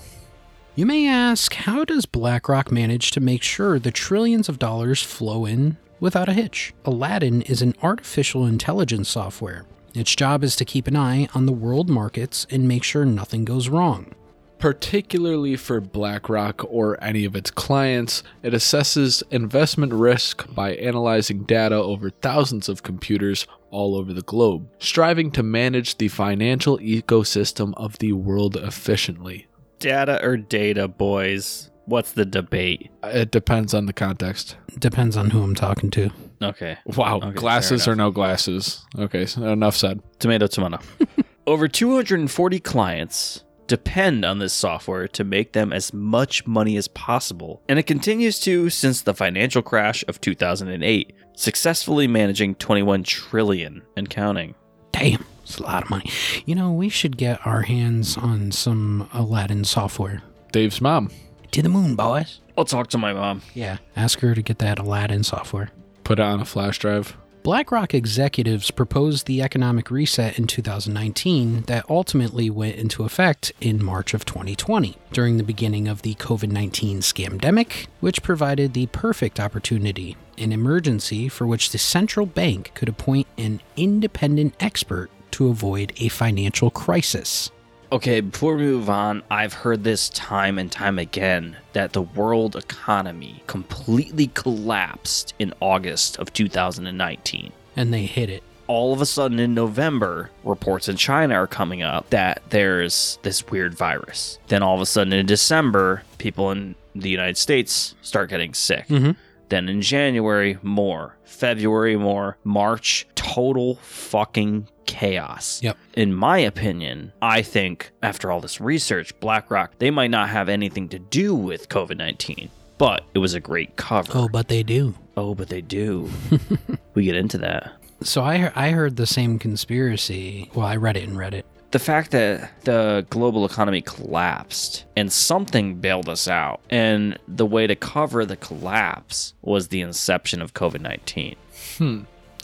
[SPEAKER 4] You may ask, how does BlackRock manage to make sure the trillions of dollars flow in without a hitch? Aladdin is an artificial intelligence software. Its job is to keep an eye on the world markets and make sure nothing goes wrong.
[SPEAKER 5] Particularly for BlackRock or any of its clients, it assesses investment risk by analyzing data over thousands of computers all over the globe, striving to manage the financial ecosystem of the world efficiently.
[SPEAKER 3] Data or data, boys? What's the debate?
[SPEAKER 5] It depends on the context.
[SPEAKER 4] Depends on who I'm talking to.
[SPEAKER 3] Okay.
[SPEAKER 5] Wow,
[SPEAKER 3] Okay,
[SPEAKER 5] glasses or no glasses? Okay, so enough said.
[SPEAKER 3] Tomato, tomato. Over 240 clients depend on this software to make them as much money as possible, and it continues to since the financial crash of 2008, successfully managing 21 trillion and counting.
[SPEAKER 4] Damn, it's a lot of money. You know, we should get our hands on some Aladdin software.
[SPEAKER 5] Dave's mom
[SPEAKER 4] To the moon, boys.
[SPEAKER 3] I'll talk to my mom.
[SPEAKER 4] Yeah, ask her to get that Aladdin software.
[SPEAKER 5] put it on a flash drive.
[SPEAKER 4] BlackRock executives proposed the economic reset in 2019 that ultimately went into effect in March of 2020 during the beginning of the COVID 19 scamdemic, which provided the perfect opportunity, an emergency for which the central bank could appoint an independent expert to avoid a financial crisis.
[SPEAKER 3] Okay, before we move on, I've heard this time and time again that the world economy completely collapsed in August of 2019.
[SPEAKER 4] And they hit it.
[SPEAKER 3] all of a sudden in November, reports in China are coming up that there's this weird virus. Then all of a sudden in December, people in the United States start getting sick.
[SPEAKER 4] Mhm.
[SPEAKER 3] Then in January, more. February, more. March, total fucking chaos.
[SPEAKER 4] Yep.
[SPEAKER 3] In my opinion, I think after all this research, BlackRock, they might not have anything to do with COVID 19, but it was a great cover.
[SPEAKER 4] Oh, but they do.
[SPEAKER 3] oh but they do. we get into that.
[SPEAKER 4] So I, I heard the same conspiracy. Well, I read it and read it
[SPEAKER 3] the fact that the global economy collapsed and something bailed us out, and the way to cover the collapse was the inception of COVID 19. Hmm.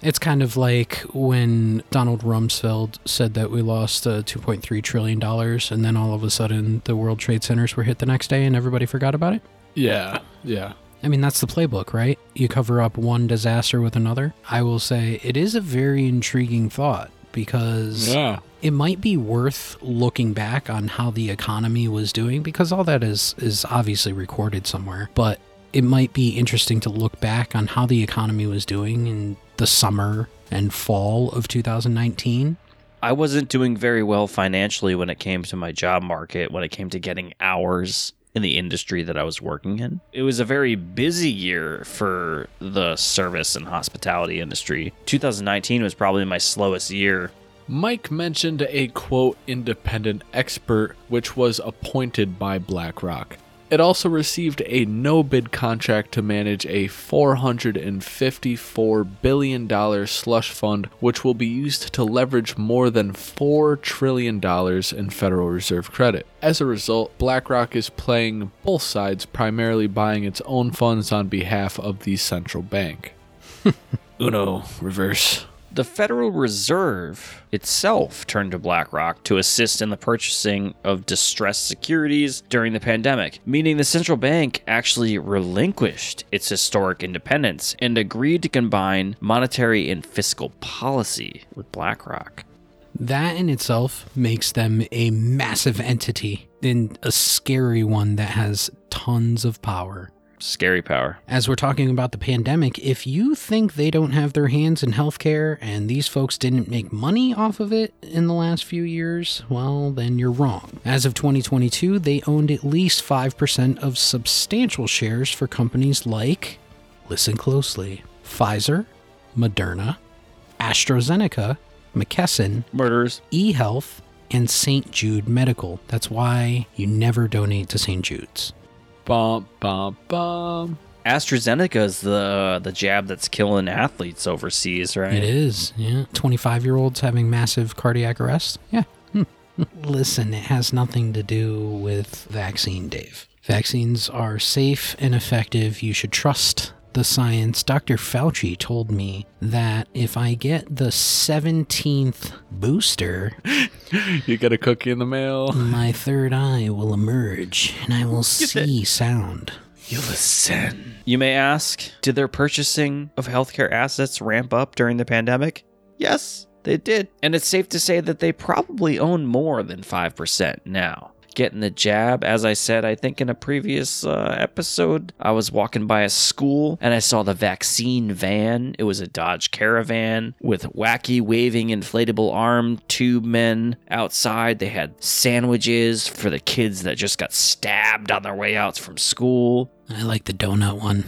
[SPEAKER 4] It's kind of like when Donald Rumsfeld said that we lost uh, $2.3 trillion, and then all of a sudden the World Trade Centers were hit the next day and everybody forgot about it.
[SPEAKER 5] Yeah, yeah.
[SPEAKER 4] I mean, that's the playbook, right? You cover up one disaster with another. I will say it is a very intriguing thought because
[SPEAKER 5] Yeah.
[SPEAKER 4] it might be worth looking back on how the economy was doing because all that is is obviously recorded somewhere but it might be interesting to look back on how the economy was doing in the summer and fall of 2019
[SPEAKER 3] I wasn't doing very well financially when it came to my job market, when it came to getting hours in the industry that I was working in. It was a very busy year for the service and hospitality industry. 2019 was probably my slowest year
[SPEAKER 5] Mike mentioned a quote independent expert which was appointed by BlackRock. It also received a no bid contract to manage a $454 billion slush fund, which will be used to leverage more than $4 trillion in Federal Reserve credit. As a result, BlackRock is playing both sides, primarily buying its own funds on behalf of the central bank. Uno, reverse.
[SPEAKER 3] The Federal Reserve itself turned to BlackRock to assist in the purchasing of distressed securities during the pandemic, meaning the central bank actually relinquished its historic independence and agreed to combine monetary and fiscal policy with BlackRock.
[SPEAKER 4] That in itself makes them a massive entity and a scary one that has tons of power.
[SPEAKER 3] Scary power.
[SPEAKER 4] As we're talking about the pandemic, if you think they don't have their hands in healthcare and these folks didn't make money off of it in the last few years, well, then you're wrong. As of 2022, they owned at least 5% of substantial shares for companies like, listen closely, Pfizer, Moderna, AstraZeneca, McKesson,
[SPEAKER 3] Murderers.
[SPEAKER 4] eHealth, and St. Jude Medical. That's why you never donate to St. Jude's.
[SPEAKER 5] Bum, bum, bum.
[SPEAKER 3] AstraZeneca is the the jab that's killing athletes overseas, right?
[SPEAKER 4] It is, yeah. 25 year olds having massive cardiac arrest? Yeah. Hmm. Listen, it has nothing to do with vaccine, Dave. Vaccines are safe and effective. You should trust the science. Dr. Fauci told me that if I get the 17th booster,
[SPEAKER 5] You get a cookie in the mail.
[SPEAKER 4] my third eye will emerge and I will see sound.
[SPEAKER 3] You listen. You may ask, did their purchasing of healthcare assets ramp up during the pandemic? Yes, they did. And it's safe to say that they probably own more than 5% now. Getting the jab, as I said, I think in a previous uh, episode, I was walking by a school and I saw the vaccine van. It was a Dodge Caravan with wacky waving inflatable arm tube men outside. They had sandwiches for the kids that just got stabbed on their way out from school.
[SPEAKER 4] I like the donut one.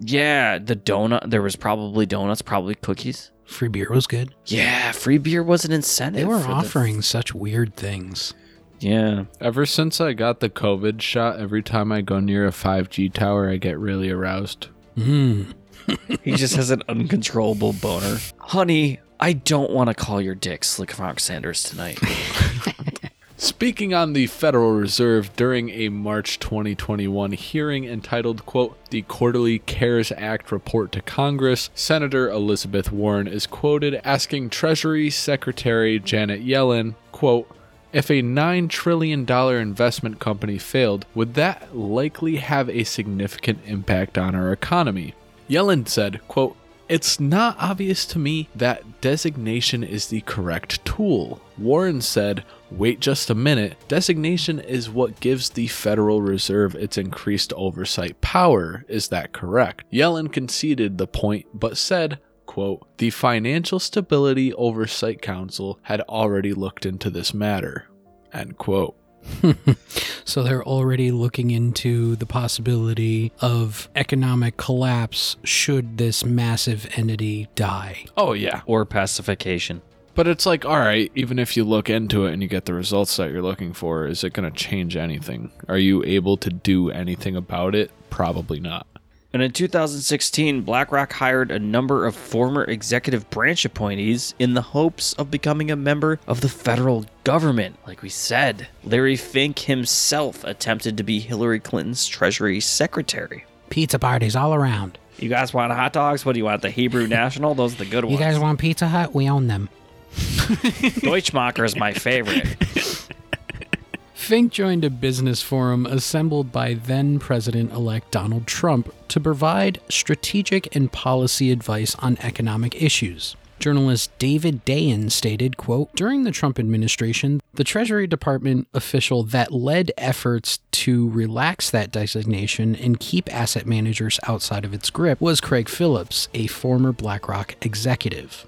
[SPEAKER 3] Yeah, the donut. There was probably donuts, probably cookies.
[SPEAKER 4] Free beer was good.
[SPEAKER 3] Yeah, free beer was an incentive.
[SPEAKER 4] They were
[SPEAKER 3] for the-
[SPEAKER 4] offering such weird things.
[SPEAKER 3] Yeah,
[SPEAKER 5] Ever since I got the COVID shot, every time I go near a 5G tower, I get really aroused.
[SPEAKER 4] Mm.
[SPEAKER 3] he just has an uncontrollable boner. Honey, I don't want to call your dick Slick Frank Sanders tonight.
[SPEAKER 5] Speaking on the Federal Reserve during a March 2021 hearing entitled, quote, The Quarterly CARES Act Report to Congress, Senator Elizabeth Warren is quoted asking Treasury Secretary Janet Yellen, quote, if a $9 trillion investment company failed, would that likely have a significant impact on our economy? Yellen said, quote, it's not obvious to me that designation is the correct tool. Warren said, Wait just a minute. Designation is what gives the Federal Reserve its increased oversight power. Is that correct? Yellen conceded the point, but said, quote, The Financial Stability Oversight Council had already looked into this matter. End quote.
[SPEAKER 4] So they're already looking into the possibility of economic collapse should this massive entity die.
[SPEAKER 5] Oh, yeah.
[SPEAKER 3] or pacification.
[SPEAKER 5] But it's like, all right, even if you look into it and you get the results that you're looking for, is it going to change anything? Are you able to do anything about it? Probably not.
[SPEAKER 3] And in 2016, BlackRock hired a number of former executive branch appointees in the hopes of becoming a member of the federal government. Like we said, Larry Fink himself attempted to be Hillary Clinton's Treasury Secretary.
[SPEAKER 4] Pizza parties all around.
[SPEAKER 3] You guys want hot dogs? What do you want? The Hebrew National? Those are the good ones.
[SPEAKER 4] You guys want Pizza Hut? We own them.
[SPEAKER 3] Deutschmacher is my favorite.
[SPEAKER 4] Fink joined a business forum assembled by then President elect Donald Trump to provide strategic and policy advice on economic issues. Journalist David Dayen stated, quote, During the Trump administration, the Treasury Department official that led efforts to relax that designation and keep asset managers outside of its grip was Craig Phillips, a former BlackRock executive.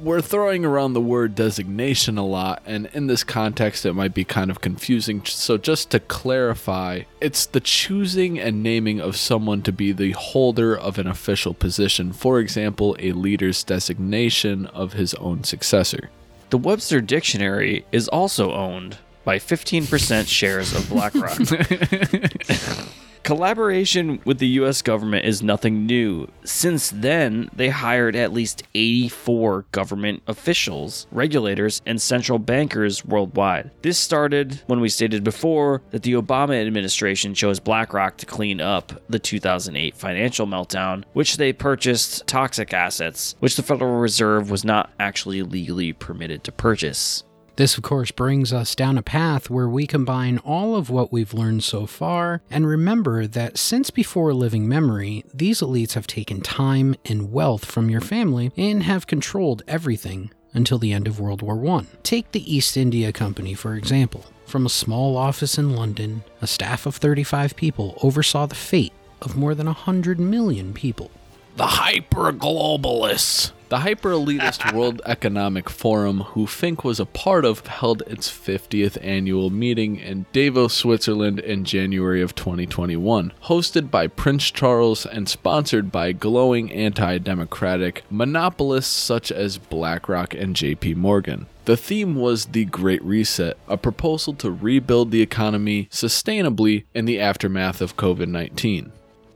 [SPEAKER 5] We're throwing around the word designation a lot, and in this context, it might be kind of confusing. So, just to clarify, it's the choosing and naming of someone to be the holder of an official position. For example, a leader's designation of his own successor.
[SPEAKER 3] The Webster Dictionary is also owned by 15% shares of BlackRock. Collaboration with the US government is nothing new. Since then, they hired at least 84 government officials, regulators, and central bankers worldwide. This started when we stated before that the Obama administration chose BlackRock to clean up the 2008 financial meltdown, which they purchased toxic assets, which the Federal Reserve was not actually legally permitted to purchase.
[SPEAKER 4] This, of course, brings us down a path where we combine all of what we've learned so far and remember that since before living memory, these elites have taken time and wealth from your family and have controlled everything until the end of World War I. Take the East India Company, for example. From a small office in London, a staff of 35 people oversaw the fate of more than 100 million people.
[SPEAKER 5] The hyper globalists. The hyper elitist World Economic Forum, who Fink was a part of, held its 50th annual meeting in Davos, Switzerland in January of 2021. Hosted by Prince Charles and sponsored by glowing anti democratic monopolists such as BlackRock and JP Morgan. The theme was the Great Reset, a proposal to rebuild the economy sustainably in the aftermath of COVID 19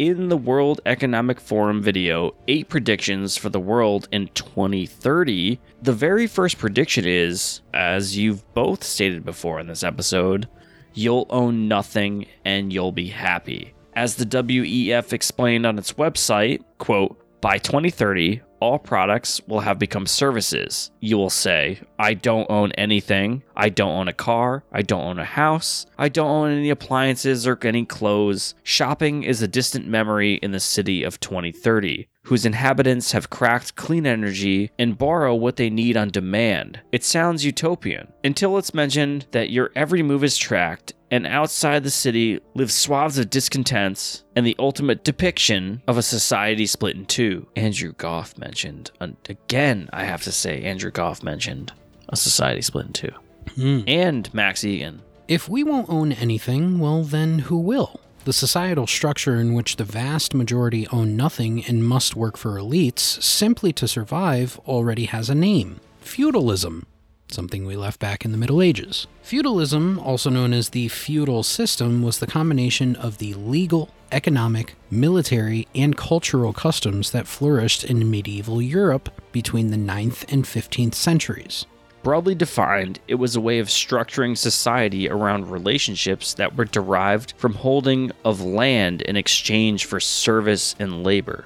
[SPEAKER 3] in the World Economic Forum video, eight predictions for the world in 2030. The very first prediction is, as you've both stated before in this episode, you'll own nothing and you'll be happy. As the WEF explained on its website, quote, by 2030, all products will have become services. You will say, I don't own anything. I don't own a car. I don't own a house. I don't own any appliances or any clothes. Shopping is a distant memory in the city of 2030 whose inhabitants have cracked clean energy and borrow what they need on demand. It sounds utopian until it's mentioned that your every move is tracked and outside the city live swaths of discontents and the ultimate depiction of a society split in two. Andrew Goff mentioned, again, I have to say, Andrew Goff mentioned a society split in two. Hmm. And Max Igan.
[SPEAKER 4] If we won't own anything, well, then who will? The societal structure in which the vast majority own nothing and must work for elites simply to survive already has a name feudalism, something we left back in the Middle Ages. Feudalism, also known as the feudal system, was the combination of the legal, economic, military, and cultural customs that flourished in medieval Europe between the 9th and 15th centuries.
[SPEAKER 3] Broadly defined, it was a way of structuring society around relationships that were derived from holding of land in exchange for service and labor.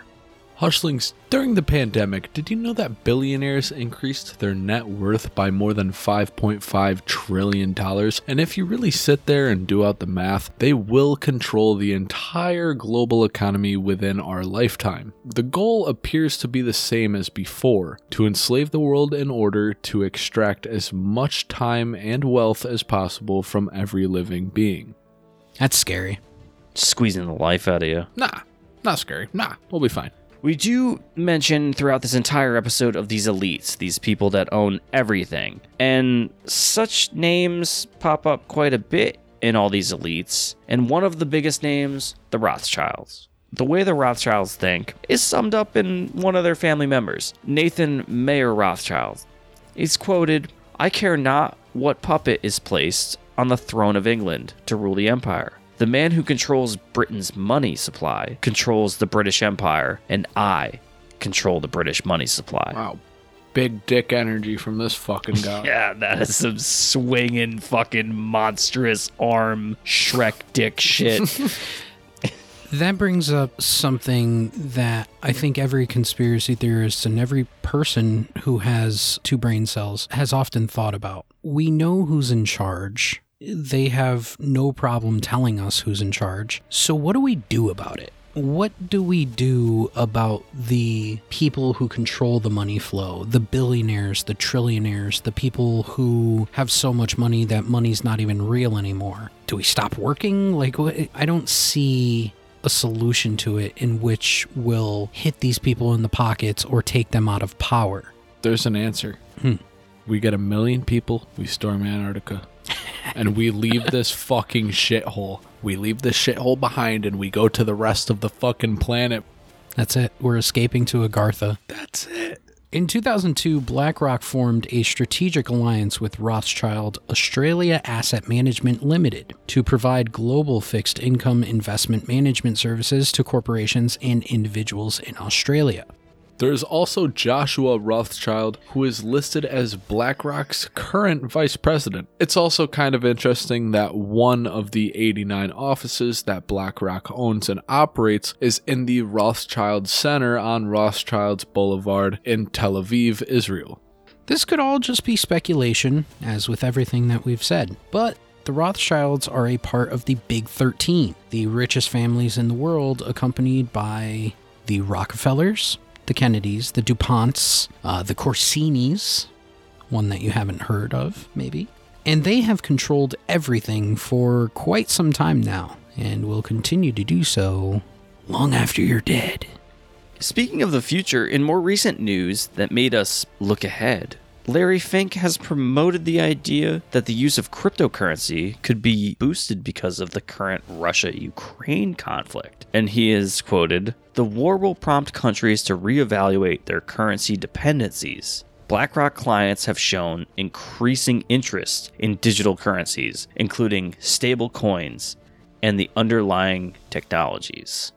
[SPEAKER 5] Hushlings, during the pandemic, did you know that billionaires increased their net worth by more than $5.5 trillion? And if you really sit there and do out the math, they will control the entire global economy within our lifetime. The goal appears to be the same as before to enslave the world in order to extract as much time and wealth as possible from every living being.
[SPEAKER 4] That's scary.
[SPEAKER 3] Squeezing the life out of you.
[SPEAKER 5] Nah, not scary. Nah, we'll be fine.
[SPEAKER 3] We do mention throughout this entire episode of these elites, these people that own everything. And such names pop up quite a bit in all these elites. And one of the biggest names, the Rothschilds. The way the Rothschilds think is summed up in one of their family members, Nathan Mayer Rothschild. He's quoted I care not what puppet is placed on the throne of England to rule the empire. The man who controls Britain's money supply controls the British Empire, and I control the British money supply.
[SPEAKER 5] Wow. Big dick energy from this fucking guy.
[SPEAKER 3] Yeah, that is some swinging fucking monstrous arm Shrek dick shit.
[SPEAKER 4] That brings up something that I think every conspiracy theorist and every person who has two brain cells has often thought about. We know who's in charge. They have no problem telling us who's in charge. So, what do we do about it? What do we do about the people who control the money flow, the billionaires, the trillionaires, the people who have so much money that money's not even real anymore? Do we stop working? Like, I don't see a solution to it in which will hit these people in the pockets or take them out of power.
[SPEAKER 5] There's an answer.
[SPEAKER 4] Hmm.
[SPEAKER 5] We get a million people, we storm Antarctica. And we leave this fucking shithole. We leave this shithole behind and we go to the rest of the fucking planet.
[SPEAKER 4] That's it. We're escaping to Agartha.
[SPEAKER 5] That's it.
[SPEAKER 4] In 2002, BlackRock formed a strategic alliance with Rothschild Australia Asset Management Limited to provide global fixed income investment management services to corporations and individuals in Australia.
[SPEAKER 5] There's also Joshua Rothschild, who is listed as BlackRock's current vice president. It's also kind of interesting that one of the 89 offices that BlackRock owns and operates is in the Rothschild Center on Rothschild's Boulevard in Tel Aviv, Israel.
[SPEAKER 4] This could all just be speculation, as with everything that we've said, but the Rothschilds are a part of the Big 13, the richest families in the world, accompanied by the Rockefellers, the Kennedys, the DuPonts, uh, the Corsinis, one that you haven't heard of, maybe. And they have controlled everything for quite some time now, and will continue to do so long after you're dead.
[SPEAKER 3] Speaking of the future, in more recent news that made us look ahead, Larry Fink has promoted the idea that the use of cryptocurrency could be boosted because of the current Russia Ukraine conflict. And he is quoted The war will prompt countries to reevaluate their currency dependencies. BlackRock clients have shown increasing interest in digital currencies, including stable coins and the underlying technologies.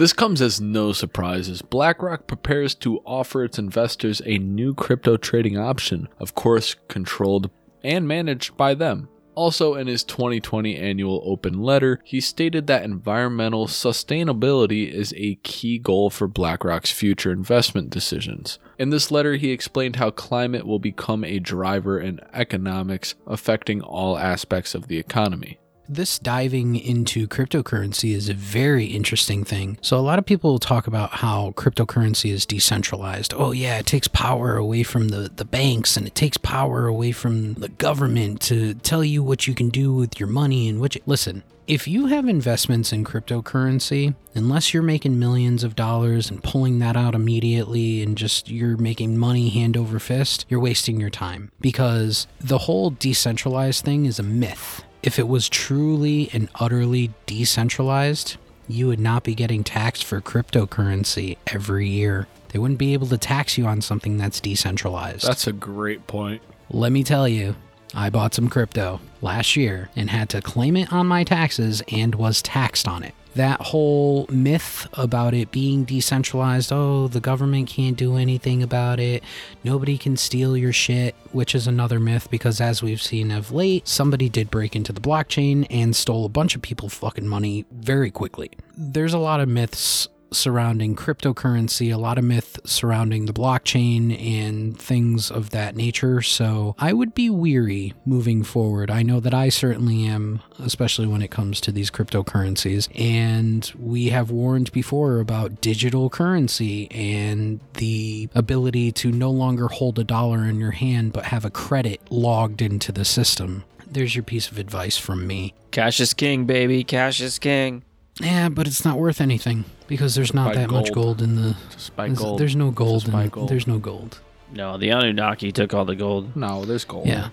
[SPEAKER 5] This comes as no surprise as BlackRock prepares to offer its investors a new crypto trading option, of course, controlled and managed by them. Also, in his 2020 annual open letter, he stated that environmental sustainability is a key goal for BlackRock's future investment decisions. In this letter, he explained how climate will become a driver in economics, affecting all aspects of the economy
[SPEAKER 4] this diving into cryptocurrency is a very interesting thing. So, a lot of people talk about how cryptocurrency is decentralized. Oh, yeah, it takes power away from the, the banks and it takes power away from the government to tell you what you can do with your money and what you. Listen, if you have investments in cryptocurrency, unless you're making millions of dollars and pulling that out immediately and just you're making money hand over fist, you're wasting your time because the whole decentralized thing is a myth if it was truly and utterly decentralized, you would not be getting taxed for cryptocurrency every year. They wouldn't be able to tax you on something that's decentralized.
[SPEAKER 5] That's a great point.
[SPEAKER 4] Let me tell you, I bought some crypto last year and had to claim it on my taxes and was taxed on it that whole myth about it being decentralized oh, the government can't do anything about it, nobody can steal your shit, which is another myth because as we've seen of late, somebody did break into the blockchain and stole a bunch of people's fucking money very quickly. There's a lot of myths surrounding cryptocurrency, a lot of myth surrounding the blockchain and things of that nature. So I would be weary moving forward. I know that I certainly am, especially when it comes to these cryptocurrencies. And we have warned before about digital currency and the ability to no longer hold a dollar in your hand but have a credit logged into the system. There's your piece of advice from me.
[SPEAKER 3] Cash is king, baby. Cash is king.
[SPEAKER 4] Yeah, but it's not worth anything because there's not
[SPEAKER 5] buy
[SPEAKER 4] that much
[SPEAKER 5] gold.
[SPEAKER 4] gold in the.
[SPEAKER 5] Just buy
[SPEAKER 4] there's,
[SPEAKER 5] gold.
[SPEAKER 4] there's no gold.
[SPEAKER 5] Just buy
[SPEAKER 4] In,
[SPEAKER 5] gold.
[SPEAKER 4] There's no gold.
[SPEAKER 3] No, the Anunnaki took all the gold.
[SPEAKER 5] No, there's gold.
[SPEAKER 4] Yeah.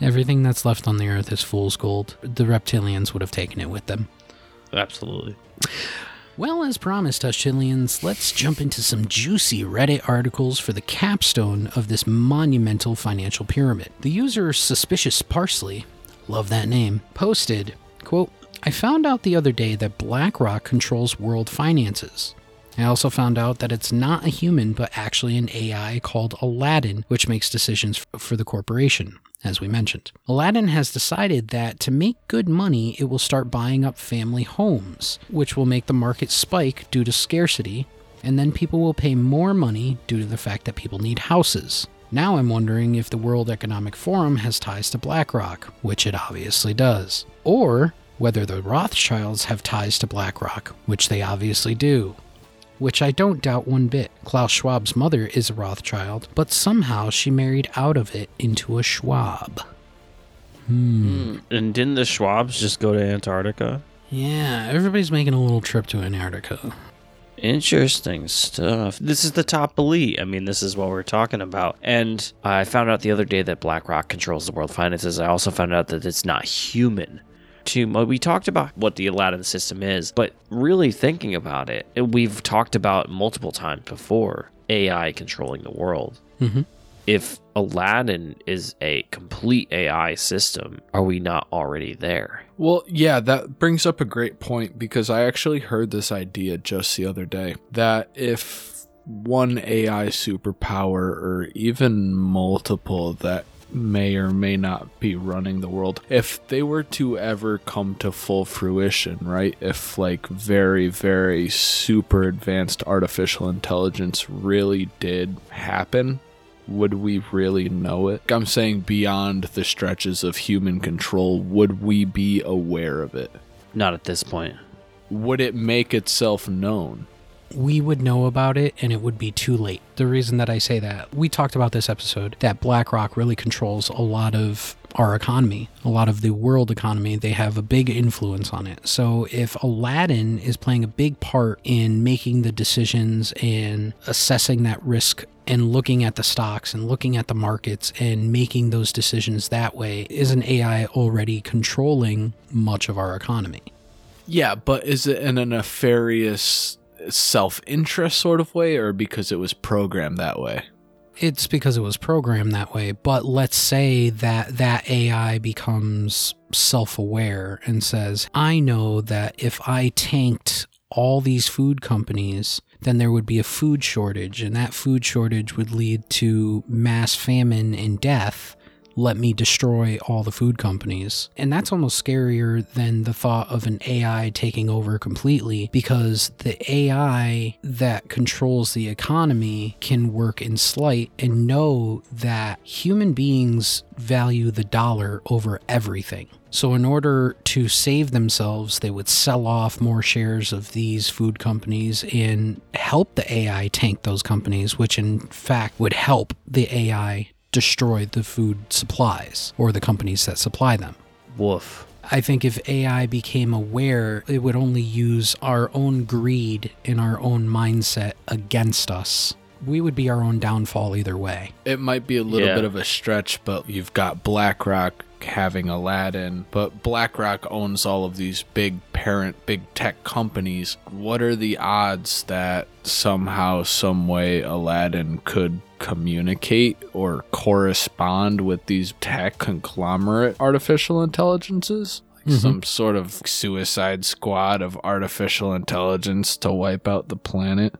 [SPEAKER 4] Everything that's left on the earth is fool's gold. The reptilians would have taken it with them.
[SPEAKER 3] Absolutely.
[SPEAKER 4] Well, as promised, Hushillians, let's jump into some juicy Reddit articles for the capstone of this monumental financial pyramid. The user Suspicious Parsley, love that name, posted, quote, I found out the other day that BlackRock controls world finances. I also found out that it's not a human, but actually an AI called Aladdin, which makes decisions for the corporation, as we mentioned. Aladdin has decided that to make good money, it will start buying up family homes, which will make the market spike due to scarcity, and then people will pay more money due to the fact that people need houses. Now I'm wondering if the World Economic Forum has ties to BlackRock, which it obviously does, or whether the Rothschilds have ties to BlackRock, which they obviously do which I don't doubt one bit. Klaus Schwab's mother is a Rothschild, but somehow she married out of it into a Schwab. Hmm.
[SPEAKER 3] And didn't the Schwabs just go to Antarctica?
[SPEAKER 4] Yeah, everybody's making a little trip to Antarctica.
[SPEAKER 3] Interesting stuff. This is the top elite. I mean, this is what we're talking about. And I found out the other day that BlackRock controls the world finances. I also found out that it's not human. To we talked about what the Aladdin system is, but really thinking about it, we've talked about multiple times before. AI controlling the world.
[SPEAKER 4] Mhm.
[SPEAKER 3] If Aladdin is a complete AI system, are we not already there?
[SPEAKER 5] Well, yeah, that brings up a great point because I actually heard this idea just the other day that if one AI superpower or even multiple that may or may not be running the world, if they were to ever come to full fruition, right? If like very, very super advanced artificial intelligence really did happen, would we really know it? I'm saying beyond the stretches of human control, would we be aware of it?
[SPEAKER 3] Not at this point.
[SPEAKER 5] Would it make itself known?
[SPEAKER 4] We would know about it and it would be too late. The reason that I say that, we talked about this episode that BlackRock really controls a lot of our economy, a lot of the world economy. They have a big influence on it. So if Aladdin is playing a big part in making the decisions and assessing that risk and looking at the stocks and looking at the markets and making those decisions that way, is an AI already controlling much of our economy?
[SPEAKER 5] Yeah, but is it in a nefarious self interest sort of way or because it was programmed that way?
[SPEAKER 4] it's because it was programmed that way but let's say that that ai becomes self-aware and says i know that if i tanked all these food companies then there would be a food shortage and that food shortage would lead to mass famine and death let me destroy all the food companies. And that's almost scarier than the thought of an AI taking over completely because the AI that controls the economy can work in slight and know that human beings value the dollar over everything. So, in order to save themselves, they would sell off more shares of these food companies and help the AI tank those companies, which in fact would help the AI destroy the food supplies or the companies that supply them.
[SPEAKER 3] Woof.
[SPEAKER 4] I think if AI became aware, it would only use our own greed and our own mindset against us. We would be our own downfall either way.
[SPEAKER 5] It might be a little
[SPEAKER 3] Yeah.
[SPEAKER 5] bit of a stretch, but you've got BlackRock having Aladdin, but BlackRock owns all of these big parent, big tech companies. What are the odds that somehow, some way, Aladdin could communicate or correspond with these tech conglomerate artificial intelligences? Like mm-hmm. Some sort of suicide squad of artificial intelligence to wipe out the planet.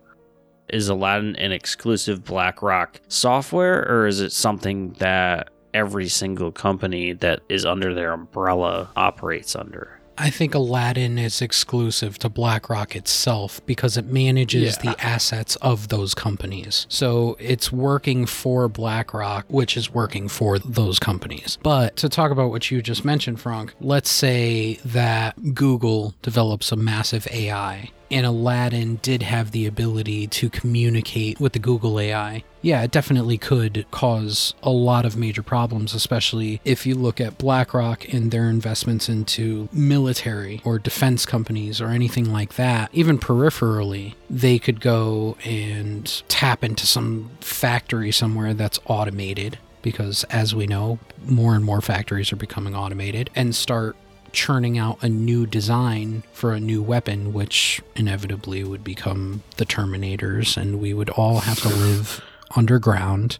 [SPEAKER 3] Is Aladdin an exclusive BlackRock software, or is it something that every single company that is under their umbrella operates under?
[SPEAKER 4] I think Aladdin is exclusive to BlackRock itself because it manages
[SPEAKER 5] Yeah.
[SPEAKER 4] the assets of those companies. So it's working for BlackRock, which is working for those companies. But to talk about what you just mentioned, Frank, let's say that Google develops a massive AI and Aladdin did have the ability to communicate with the Google AI. Yeah, it definitely could cause a lot of major problems, especially if you look at BlackRock and their investments into military or defense companies or anything like that. Even peripherally, they could go and tap into some factory somewhere that's automated because as we know, more and more factories are becoming automated and start churning out a new design for a new weapon, which inevitably would become the Terminators, and we would all have to live underground.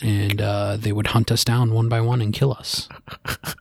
[SPEAKER 4] And uh, they would hunt us down one by one and kill us.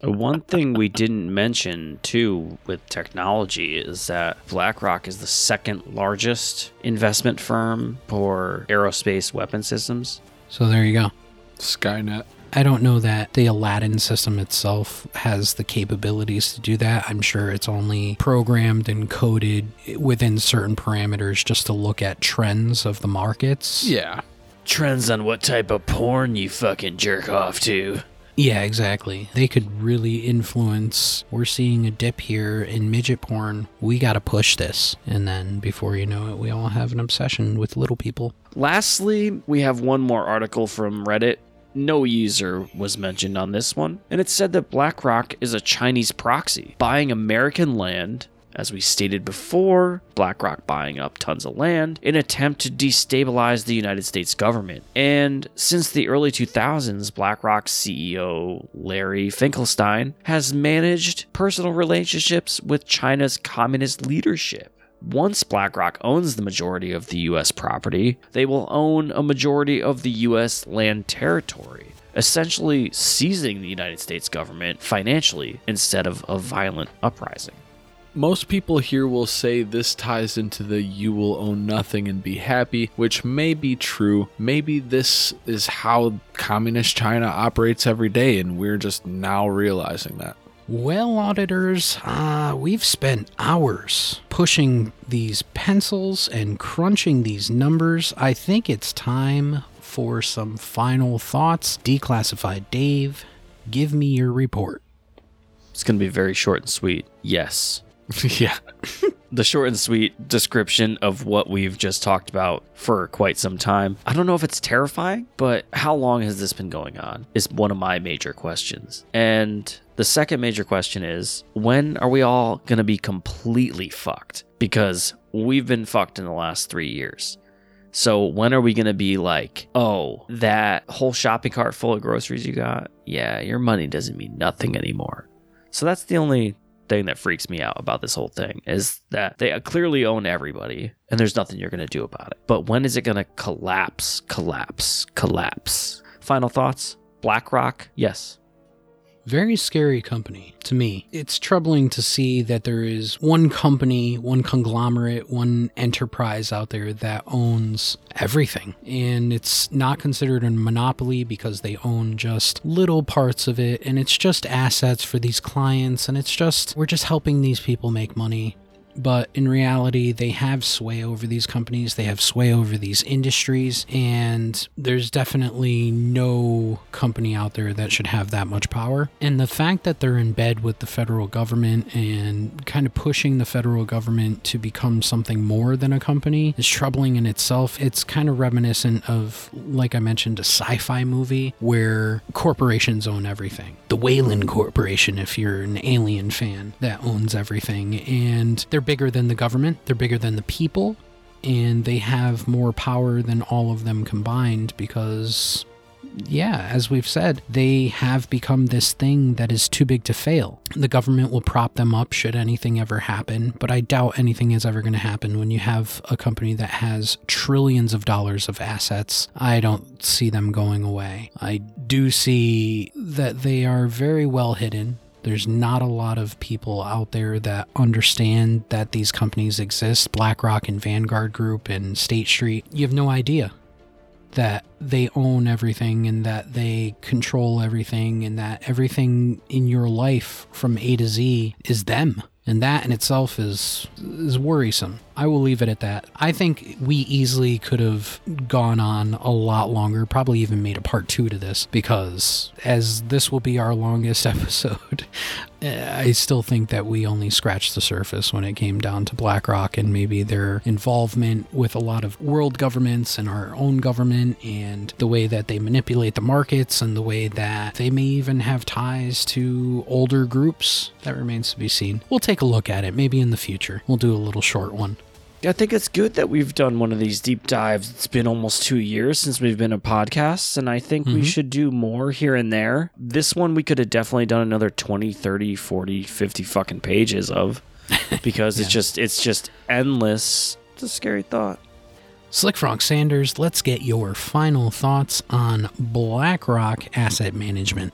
[SPEAKER 3] One thing we didn't mention too with technology is that BlackRock is the second largest investment firm for aerospace weapon systems.
[SPEAKER 4] So there you go.
[SPEAKER 5] Skynet.
[SPEAKER 4] I don't know that the Aladdin system itself has the capabilities to do that. I'm sure it's only programmed and coded within certain parameters just to look at trends of the markets.
[SPEAKER 5] Yeah.
[SPEAKER 3] Trends on what type of porn you fucking jerk off to.
[SPEAKER 4] Yeah, exactly. They could really influence. We're seeing a dip here in midget porn. We got to push this. And then before you know it, we all have an obsession with little people.
[SPEAKER 3] Lastly, we have one more article from Reddit. No user was mentioned on this one, and it said that BlackRock is a Chinese proxy, buying American land. As we stated before, BlackRock buying up tons of land in attempt to destabilize the United States government. And since the early 2000s, BlackRock CEO Larry Finkelstein has managed personal relationships with China's communist leadership. Once BlackRock owns the majority of the US property, they will own a majority of the US land territory, essentially seizing the United States government financially instead of a violent uprising.
[SPEAKER 5] Most people here will say this ties into the you will own nothing and be happy, which may be true. Maybe this is how communist China operates every day, and we're just now realizing that.
[SPEAKER 4] Well, auditors, uh, we've spent hours pushing these pencils and crunching these numbers. I think it's time for some final thoughts. Declassified Dave, give me your report.
[SPEAKER 3] It's going to be very short and sweet. Yes.
[SPEAKER 5] yeah.
[SPEAKER 3] the short and sweet description of what we've just talked about for quite some time. I don't know if it's terrifying, but how long has this been going on is one of my major questions. And the second major question is when are we all going to be completely fucked? Because we've been fucked in the last three years. So when are we going to be like, oh, that whole shopping cart full of groceries you got? Yeah, your money doesn't mean nothing anymore. So that's the only thing that freaks me out about this whole thing is that they clearly own everybody and there's nothing you're going to do about it. But when is it going to collapse, collapse, collapse? Final thoughts? BlackRock? Yes.
[SPEAKER 4] Very scary company to me. It's troubling to see that there is one company, one conglomerate, one enterprise out there that owns everything. And it's not considered a monopoly because they own just little parts of it. And it's just assets for these clients. And it's just, we're just helping these people make money but in reality, they have sway over these companies, they have sway over these industries, and there's definitely no company out there that should have that much power. And the fact that they're in bed with the federal government and kind of pushing the federal government to become something more than a company is troubling in itself. It's kind of reminiscent of, like I mentioned, a sci fi movie where corporations own everything. The Weyland Corporation, if you're an alien fan, that owns everything. And they're bigger than the government, they're bigger than the people, and they have more power than all of them combined because, yeah, as we've said, they have become this thing that is too big to fail. The government will prop them up should anything ever happen, but I doubt anything is ever going to happen when you have a company that has trillions of dollars of assets. I don't see them going away. I do see that they are very well hidden. There's not a lot of people out there that understand that these companies exist BlackRock and Vanguard Group and State Street. You have no idea that they own everything and that they control everything and that everything in your life from A to Z is them. And that in itself is is worrisome. I will leave it at that. I think we easily could have gone on a lot longer, probably even made a part two to this, because as this will be our longest episode, I still think that we only scratched the surface when it came down to BlackRock and maybe their involvement with a lot of world governments and our own government and the way that they manipulate the markets and the way that they may even have ties to older groups. That remains to be seen. We'll take a look at it maybe in the future. We'll do a little short one.
[SPEAKER 3] I think it's good that we've done one of these deep dives. It's been almost two years since we've been a podcast, and I think we
[SPEAKER 4] Mhm.
[SPEAKER 3] should do more here and there. This one we could have definitely done another 20, 30, 40, 50 fucking pages of because it's just it's just endless. It's a scary thought.
[SPEAKER 4] Slick Frog Sanders, let's get your final thoughts on BlackRock Asset Management.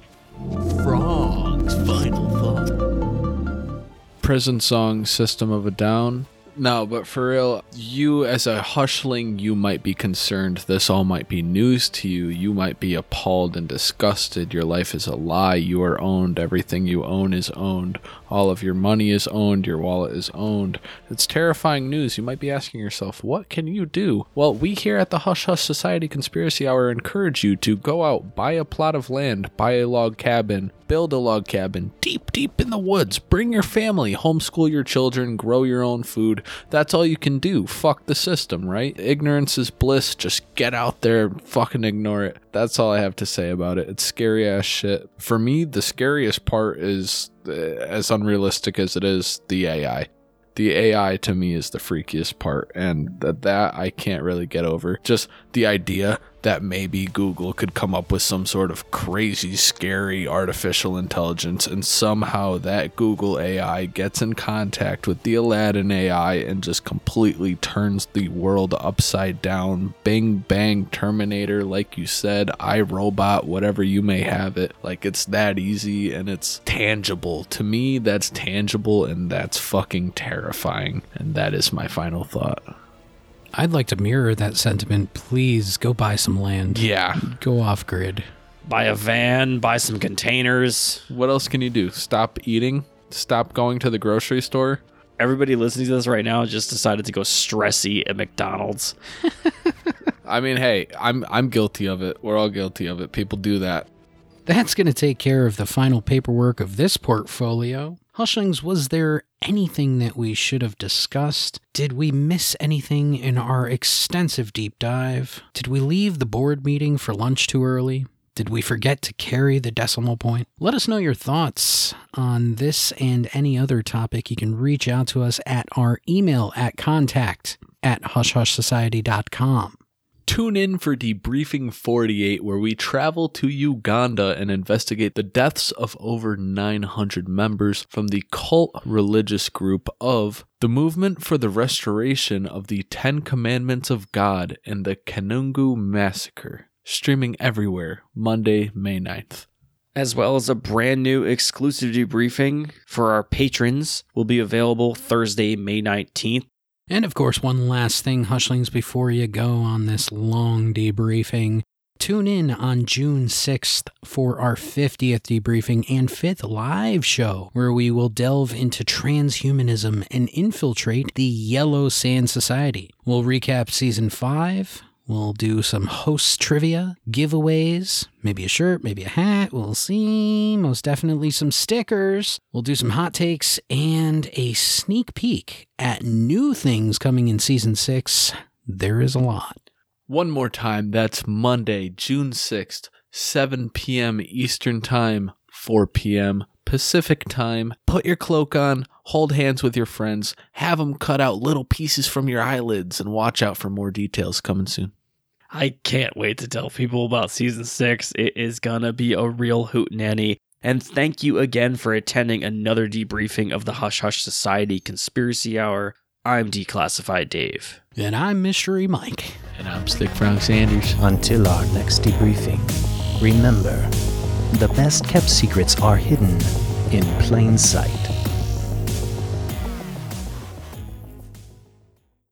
[SPEAKER 6] Frog's final thought.
[SPEAKER 5] prison song System of a Down. No, but for real, you as a hushling, you might be concerned. This all might be news to you. You might be appalled and disgusted. Your life is a lie. You are owned. Everything you own is owned. All of your money is owned. Your wallet is owned. It's terrifying news. You might be asking yourself, what can you do? Well, we here at the Hush Hush Society Conspiracy Hour encourage you to go out, buy a plot of land, buy a log cabin, build a log cabin deep, deep in the woods. Bring your family, homeschool your children, grow your own food. That's all you can do. Fuck the system, right? Ignorance is bliss. Just get out there, fucking ignore it. That's all I have to say about it. It's scary ass shit. For me, the scariest part is, uh, as unrealistic as it is, the AI the AI to me is the freakiest part, and that I can't really get over. Just the idea that maybe Google could come up with some sort of crazy, scary artificial intelligence, and somehow that Google AI gets in contact with the Aladdin AI and just completely turns the world upside down. Bing, bang, Terminator, like you said, iRobot, whatever you may have it. Like it's that easy and it's tangible. To me, that's tangible and that's fucking terrifying. And that is my final thought.
[SPEAKER 4] I'd like to mirror that sentiment. Please go buy some land.
[SPEAKER 5] Yeah.
[SPEAKER 4] Go off grid.
[SPEAKER 3] Buy a van, buy some containers.
[SPEAKER 5] What else can you do? Stop eating? Stop going to the grocery store?
[SPEAKER 3] Everybody listening to this right now just decided to go stressy at McDonald's.
[SPEAKER 5] I mean, hey, I'm I'm guilty of it. We're all guilty of it. People do that.
[SPEAKER 4] That's going to take care of the final paperwork of this portfolio. Hushlings, was there anything that we should have discussed? Did we miss anything in our extensive deep dive? Did we leave the board meeting for lunch too early? Did we forget to carry the decimal point? Let us know your thoughts on this and any other topic. You can reach out to us at our email at contact at hushhushsociety.com.
[SPEAKER 5] Tune in for Debriefing 48, where we travel to Uganda and investigate the deaths of over 900 members from the cult religious group of the Movement for the Restoration of the Ten Commandments of God and the Kanungu Massacre. Streaming everywhere, Monday, May 9th.
[SPEAKER 3] as well as a brand new exclusive debriefing for our patrons will be available Thursday, May 19th.
[SPEAKER 4] And of course, one last thing, Hushlings, before you go on this long debriefing. Tune in on June 6th for our 50th debriefing and 5th live show, where we will delve into transhumanism and infiltrate the Yellow Sand Society. We'll recap season 5. We'll do some host trivia, giveaways, maybe a shirt, maybe a hat. We'll see. Most definitely some stickers. We'll do some hot takes and a sneak peek at new things coming in season 6. There is a lot.
[SPEAKER 5] One more time, that's Monday, June 6th, 7 p.m. Eastern Time, 4 p.m. Pacific Time. Put your cloak on, hold hands with your friends, have them cut out little pieces from your eyelids, and watch out for more details coming soon.
[SPEAKER 3] I can't wait to tell people about season six. It is gonna be a real hootenanny. And thank you again for attending another debriefing of the Hush Hush Society Conspiracy Hour. I'm Declassified Dave.
[SPEAKER 4] And I'm Mystery Mike.
[SPEAKER 5] And I'm Stick Frank Sanders.
[SPEAKER 1] Until our next debriefing, remember the best kept secrets are hidden in plain sight.